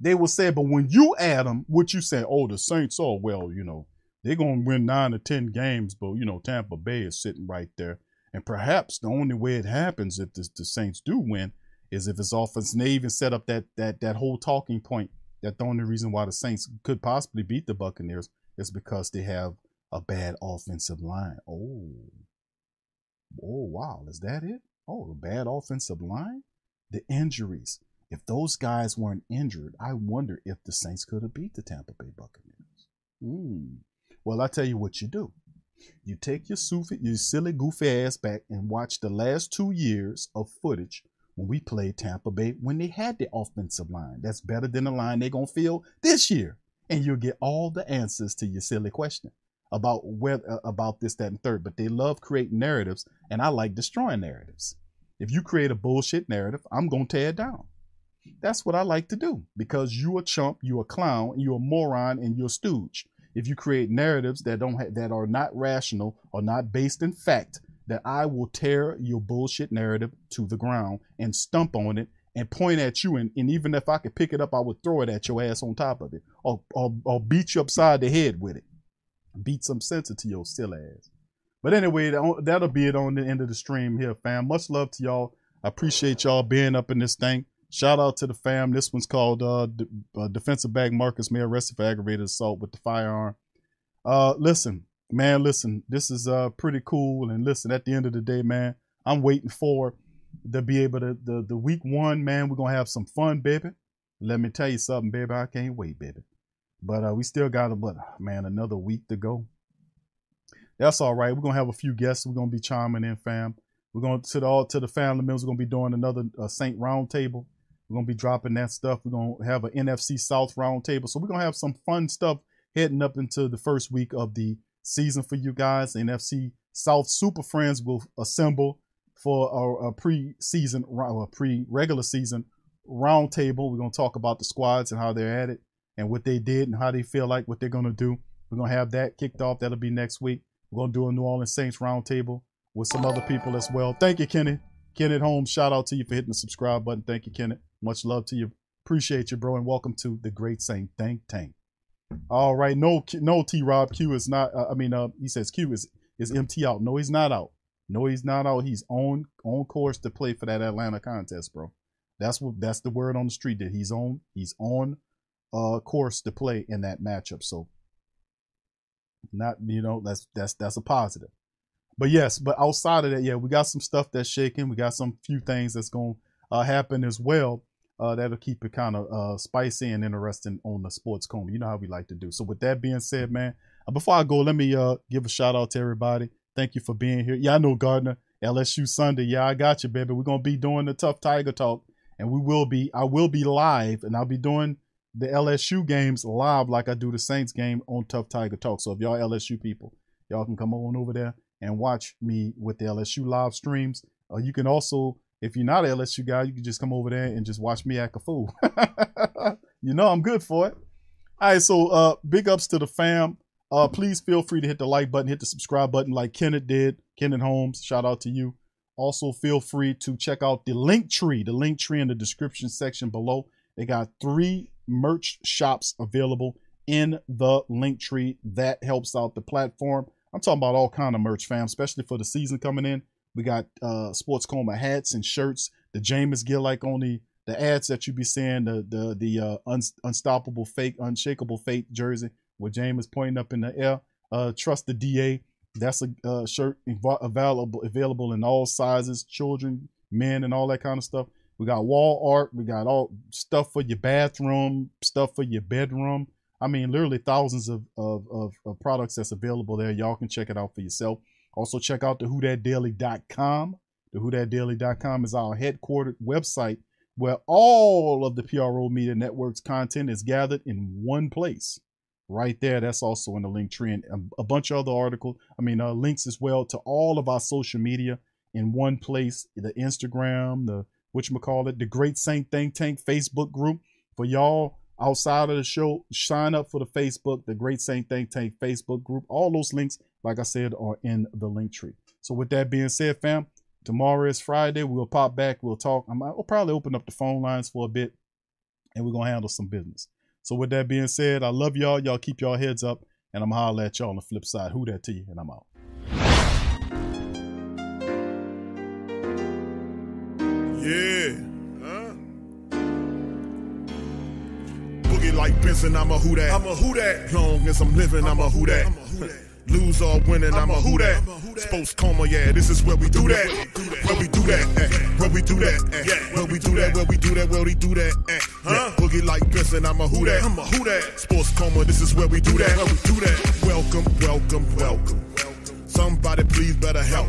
They will say, but when you add them, what you say, oh, the Saints are well, you know, they're gonna win nine or ten games, but you know, Tampa Bay is sitting right there. And perhaps the only way it happens if the, the Saints do win is if it's offense. And they even set up that that that whole talking point that the only reason why the Saints could possibly beat the Buccaneers is because they have a bad offensive line. Oh, oh wow, is that it? Oh, a bad offensive line? The injuries. If those guys weren't injured, I wonder if the Saints could have beat the Tampa Bay Buccaneers. Mm. Well, I tell you what you do. You take your, your silly, goofy ass back and watch the last two years of footage when we played Tampa Bay when they had the offensive line. That's better than the line they're going to field this year. And you'll get all the answers to your silly question about whether uh, about this, that, and third. But they love creating narratives And I like destroying narratives. If you create a bullshit narrative, I'm going to tear it down. That's what I like to do because you a chump, you a clown, you a moron, and you're a stooge. If you create narratives that don't ha- that are not rational or not based in fact, that I will tear your bullshit narrative to the ground and stump on it and point at you. And, and even if I could pick it up, I would throw it at your ass on top of it or, or, or beat you upside the head with it. Beat some sense into your still ass. But anyway, that'll be it on the end of the stream here, fam. Much love to y'all. I appreciate y'all being up in this thing. Shout out to the fam. This one's called uh, D- uh, defensive back Marcus Maye arrested for aggravated assault with the firearm. Uh, listen, man, listen. This is uh pretty cool. And listen, at the end of the day, man, I'm waiting for to be able to the the week one, man. We're gonna have some fun, baby. Let me tell you something, baby. I can't wait, baby. But uh, we still got a but man, another week to go. That's all right. We're gonna have a few guests. We're gonna be chiming in, fam. We're going to to the all to the family members. We're gonna be doing another uh, Saint Roundtable. We're gonna be dropping that stuff. We're gonna have an NFC South Roundtable. So we're gonna have some fun stuff heading up into the first week of the season for you guys. The NFC South Super Friends will assemble for our, a pre-season, a pre-regular season roundtable. We're gonna talk about the squads and how they're at it and what they did and how they feel like what they're gonna do. We're gonna have that kicked off. That'll be next week. We're gonna do a New Orleans Saints roundtable with some other people as well. Thank you, Kenny. Kenneth Holmes, shout out to you for hitting the subscribe button. Thank you, Kenneth. Much love to you. Appreciate you, bro, and welcome to the Great Saint Think Tank. All right, no, no, T. Rob Q is not. Uh, I mean, uh, he says Q is is MT out. No, he's not out. No, he's not out. He's on on course to play for that Atlanta contest, bro. That's what that's the word on the street that he's on. He's on uh course to play in that matchup. So not you know that's that's that's a positive. But yes, but outside of that, yeah, we got some stuff that's shaking. We got some few things that's gonna uh, happen as well. Uh, that'll keep it kind of uh, spicy and interesting on the sports coma. You know how we like to do. So with that being said, man, uh, before I go, let me uh, give a shout out to everybody. Thank you for being here. Yeah, I know Gardner. LSU Sunday. Yeah, I got you, baby. We're gonna be doing the tough Tiger talk, and we will be. I will be live, and I'll be doing the LSU games live like I do the Saints game on Tough Tiger Talk. So if y'all LSU people, y'all can come on over there and watch me with the LSU live streams. Uh, you can also if you're not an LSU guy, you can just come over there and just watch me act a fool. [LAUGHS] you know I'm good for it. All right, so uh, big ups to the fam. Uh, please feel free to hit the like button, hit the subscribe button like Kenneth did. Kenneth Holmes, shout out to you. Also, feel free to check out the link tree, the link tree in the description section below. They got three merch shops available in the link tree. That helps out the platform. I'm talking about all kind of merch, fam, especially for the season coming in. We got uh, Sports Coma hats and shirts. The Jameis gear, like on the the ads that you be seeing, the the the uh, un, unstoppable fake, unshakable fake jersey with Jameis pointing up in the air. Uh, Trust the DA. That's a uh, shirt available available in all sizes, children, men, and all that kind of stuff. We got wall art. We got all stuff for your bathroom, stuff for your bedroom. I mean, literally thousands of, of, of, of products that's available there. Y'all can check it out for yourself. Also, check out the WhoDatDaily.com. The WhoDatDaily.com is our headquartered website where all of the PRO Media Network's content is gathered in one place. Right there, that's also in the link tree and a bunch of other articles. I mean, uh, links as well to all of our social media in one place. The Instagram, the which call it, the Great Saint Think Tank Facebook group for y'all outside of the show. Sign up for the Facebook, the Great Saint Think Tank Facebook group. All those links like I said, are in the link tree. So with that being said, fam, tomorrow is Friday. We'll pop back. We'll talk. i will probably open up the phone lines for a bit, and we're gonna handle some business. So with that being said, I love y'all. Y'all keep y'all heads up, and I'm holler at y'all on the flip side. Who that to you? And I'm out.
Yeah. Like Benson, I'm a who that. I'm a who that. Long as I'm living, I'm a who that. Lose or winning, I'm a who that. Sports coma, yeah, this is where we do that. Where we do that, where we do that, where we do that, where we do that, where we do that. Huh? Boogie like Benson, I'm a who that. I'm a who that. Sports coma, this is where we do that. Where we do that. Welcome, welcome, welcome. Somebody please better help.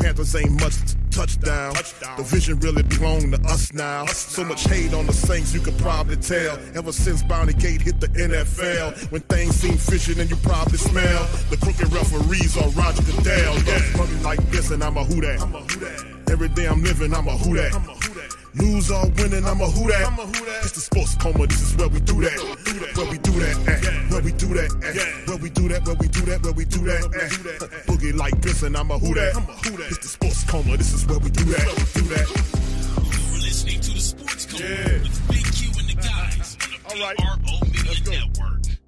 Panthers ain't much touchdown. touchdown. The vision really belong to us now. So much hate on the Saints, you could probably tell. Ever since Bounty Gate hit the NFL, when things seem fishy and you probably smell the crooked referees on Roger Goodell. Yeah, running like this and I'm a who that. Every day I'm living, I'm a who that. Lose or winning, I'm a who that. I'm a who that. It's the sports coma, this is where we do that. Where we do that, eh? at. where we do that, eh? at. where we do that, where we do that, where we do that. Eh? at. Boogie like this and I'm a who that. I'm a who that. It's the sports coma, this is where we do that. Do that.
You're listening to the Sports Coma with Big Q and the guys on the PRO Media Network.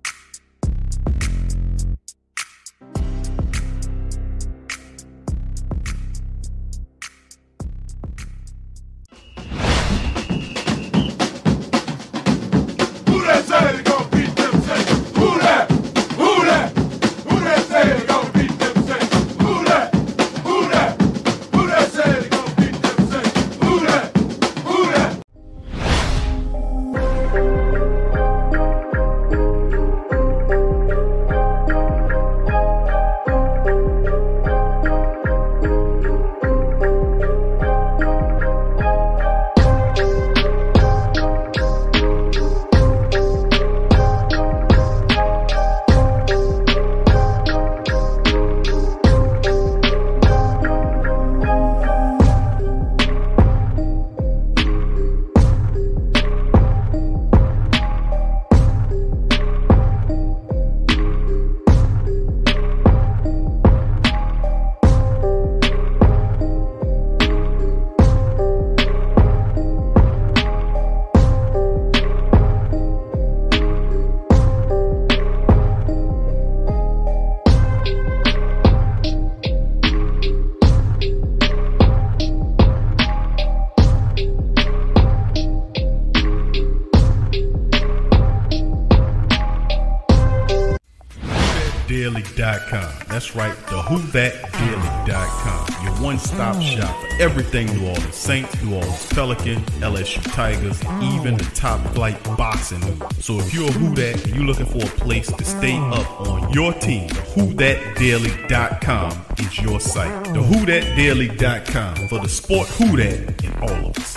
Saints,
New Orleans Pelicans, LSU Tigers, even the top flight boxing. So if you're a Who That and you're looking for a place to stay up on your team, WhoThatDaily.com is your site. The WhoThatDaily.com for the sport Who That in all of us.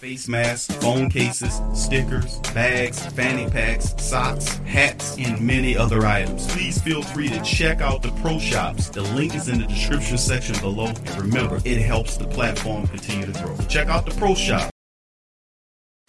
face masks, phone cases, stickers, bags, fanny packs, socks, hats, and many other items. Please feel free to check out the Pro Shops. The link is in the description section below. And remember, it helps the platform continue to grow. Check out the Pro Shop.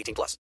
18 plus.